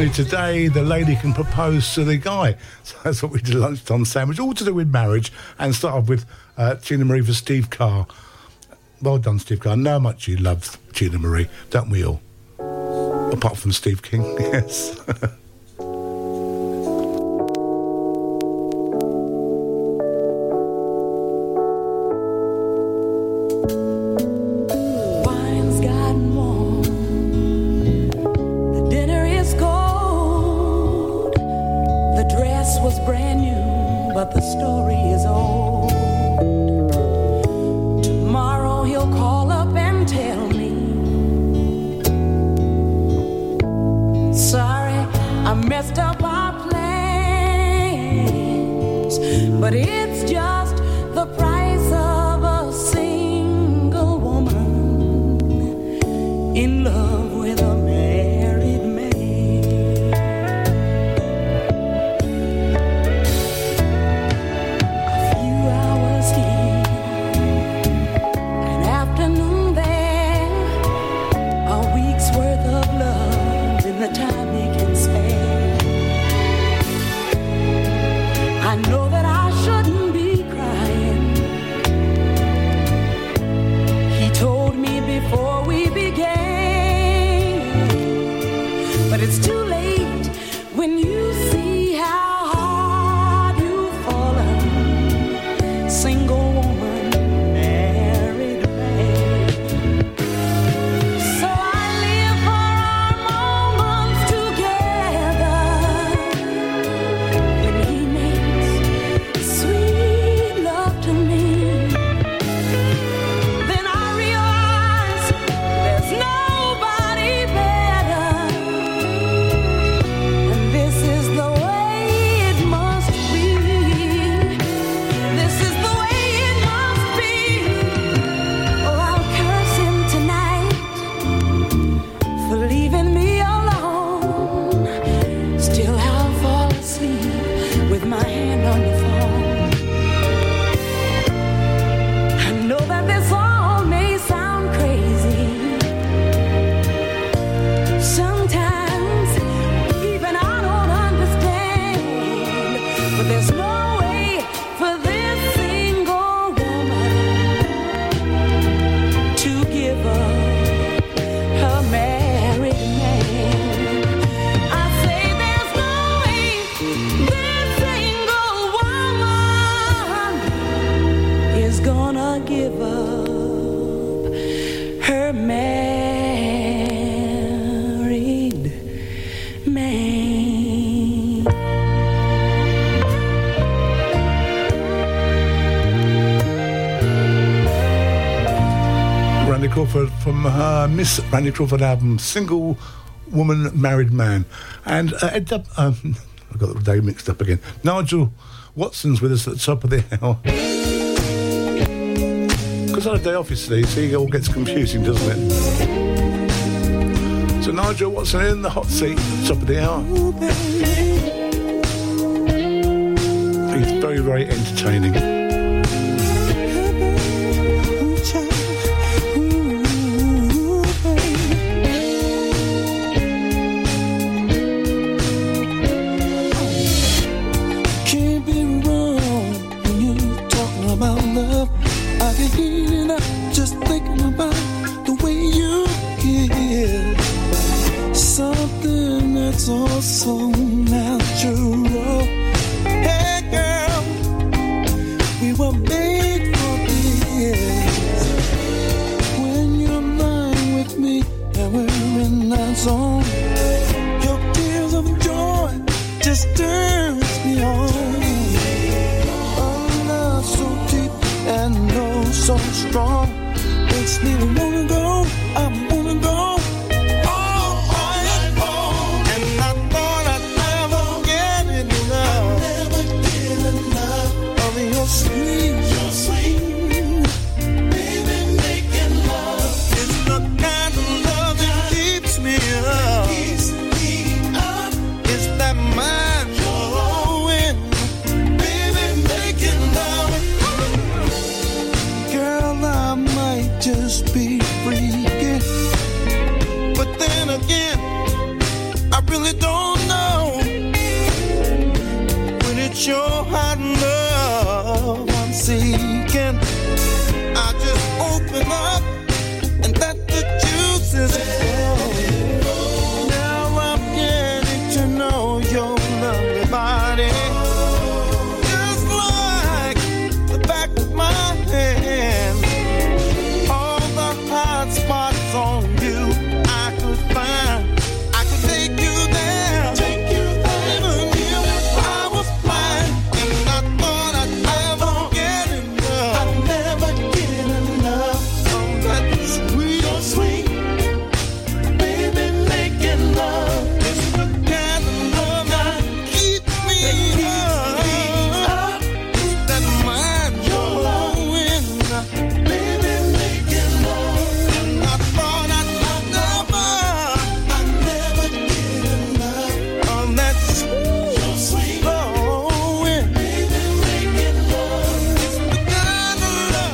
Unfortunately, today the lady can propose to the guy. *laughs* So that's what we did lunchtime sandwich, all to do with marriage, and start off with uh, Teena Marie for Steve Carr. Well done, Steve Carr. I know how much you love Teena Marie, don't we all? Apart from Steve King, *laughs* yes. *laughs* Miss Randy Crawford album, Single Woman Married Man. And uh, Ed Dub- um, *laughs* I got the day mixed up again. Nigel Watson's with us at the top of the hour. Because on a day off yesterday, so it all gets confusing, doesn't it? So Nigel Watson in the hot seat at the top of the hour. He's very, very entertaining.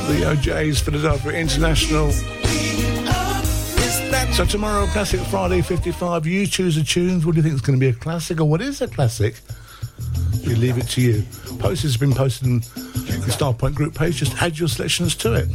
O'Jays Philadelphia International. So tomorrow, Classic Friday 55, you choose the tunes. What do you think is going to be a classic or what is a classic? We leave it to you. Post has been posted on the Starpoint group page. Just add your selections to it.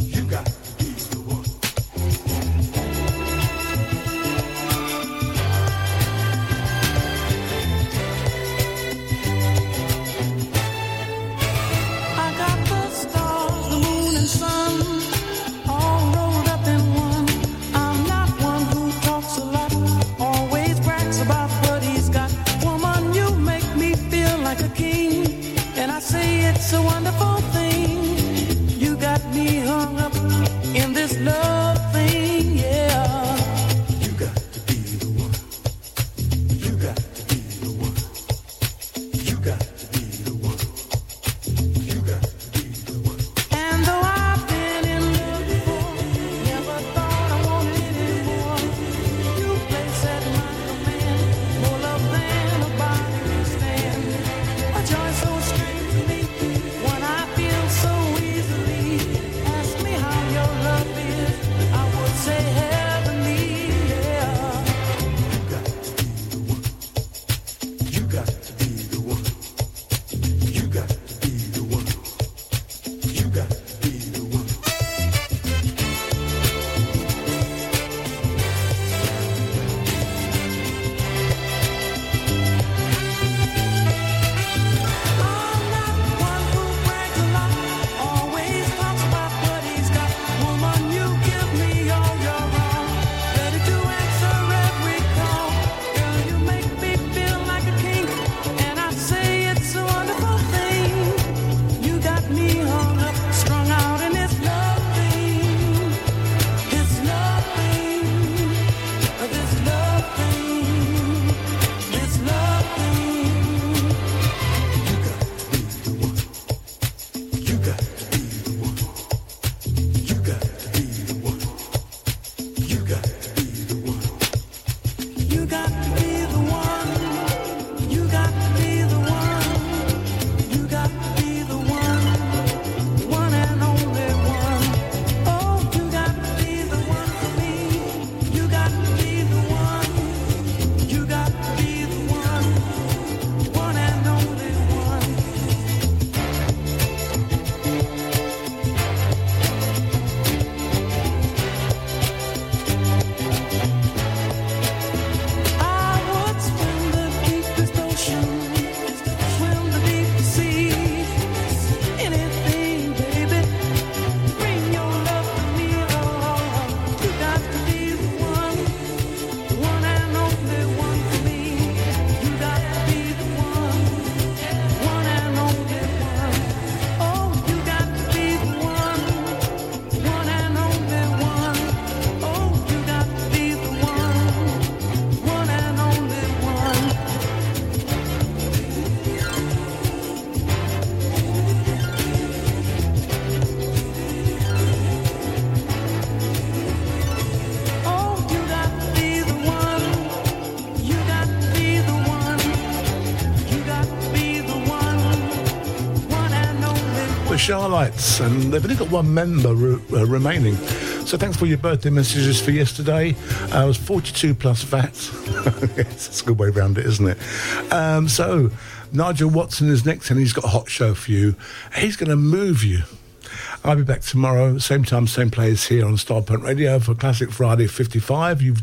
The Chi-Lites, and they've only got one member re- uh, remaining. So thanks for your birthday messages for yesterday. Uh, I was 42 plus VAT. *laughs* yes, that's a good way around it, isn't it? Um, so Nigel Watson is next, and he's got a hot show for you. He's going to move you. I'll be back tomorrow, same time, same place here on Starpoint Radio for Classic Friday 55. You've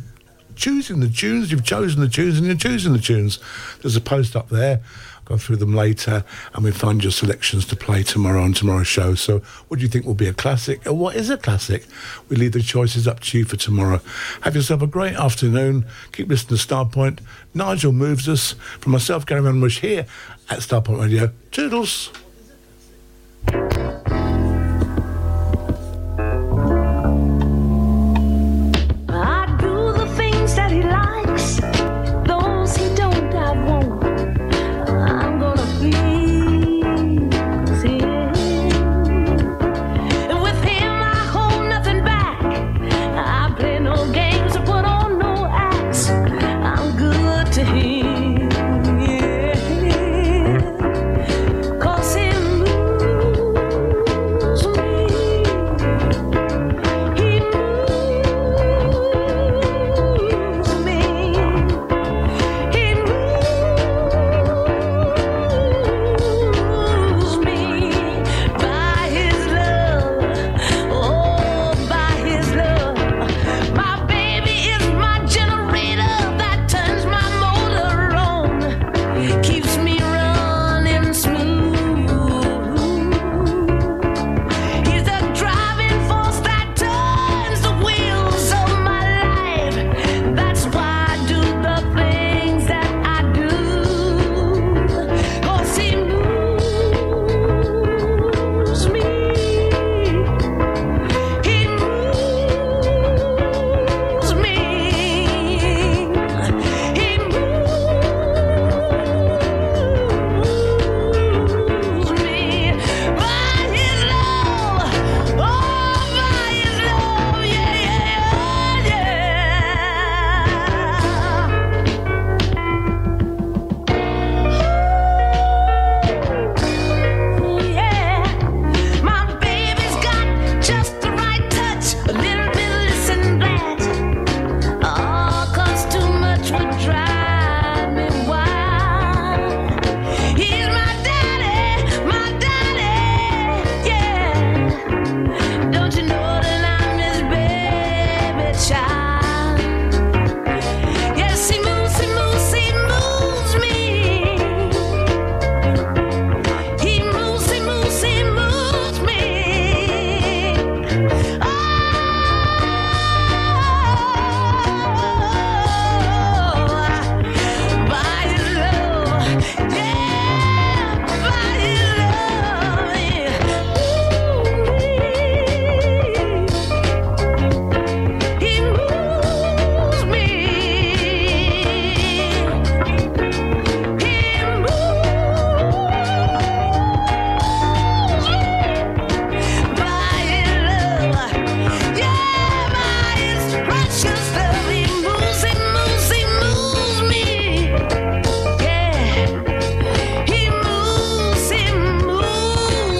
choosing the tunes, you've chosen the tunes, and you're choosing the tunes. There's a post up there. Go through them later, and we find your selections to play tomorrow on tomorrow's show. So, what do you think will be a classic, or what is a classic? We leave the choices up to you for tomorrow. Have yourself a great afternoon. Keep listening to Starpoint. Nigel moves us from myself, Gary Van Bush, here at Starpoint Radio. Toodles.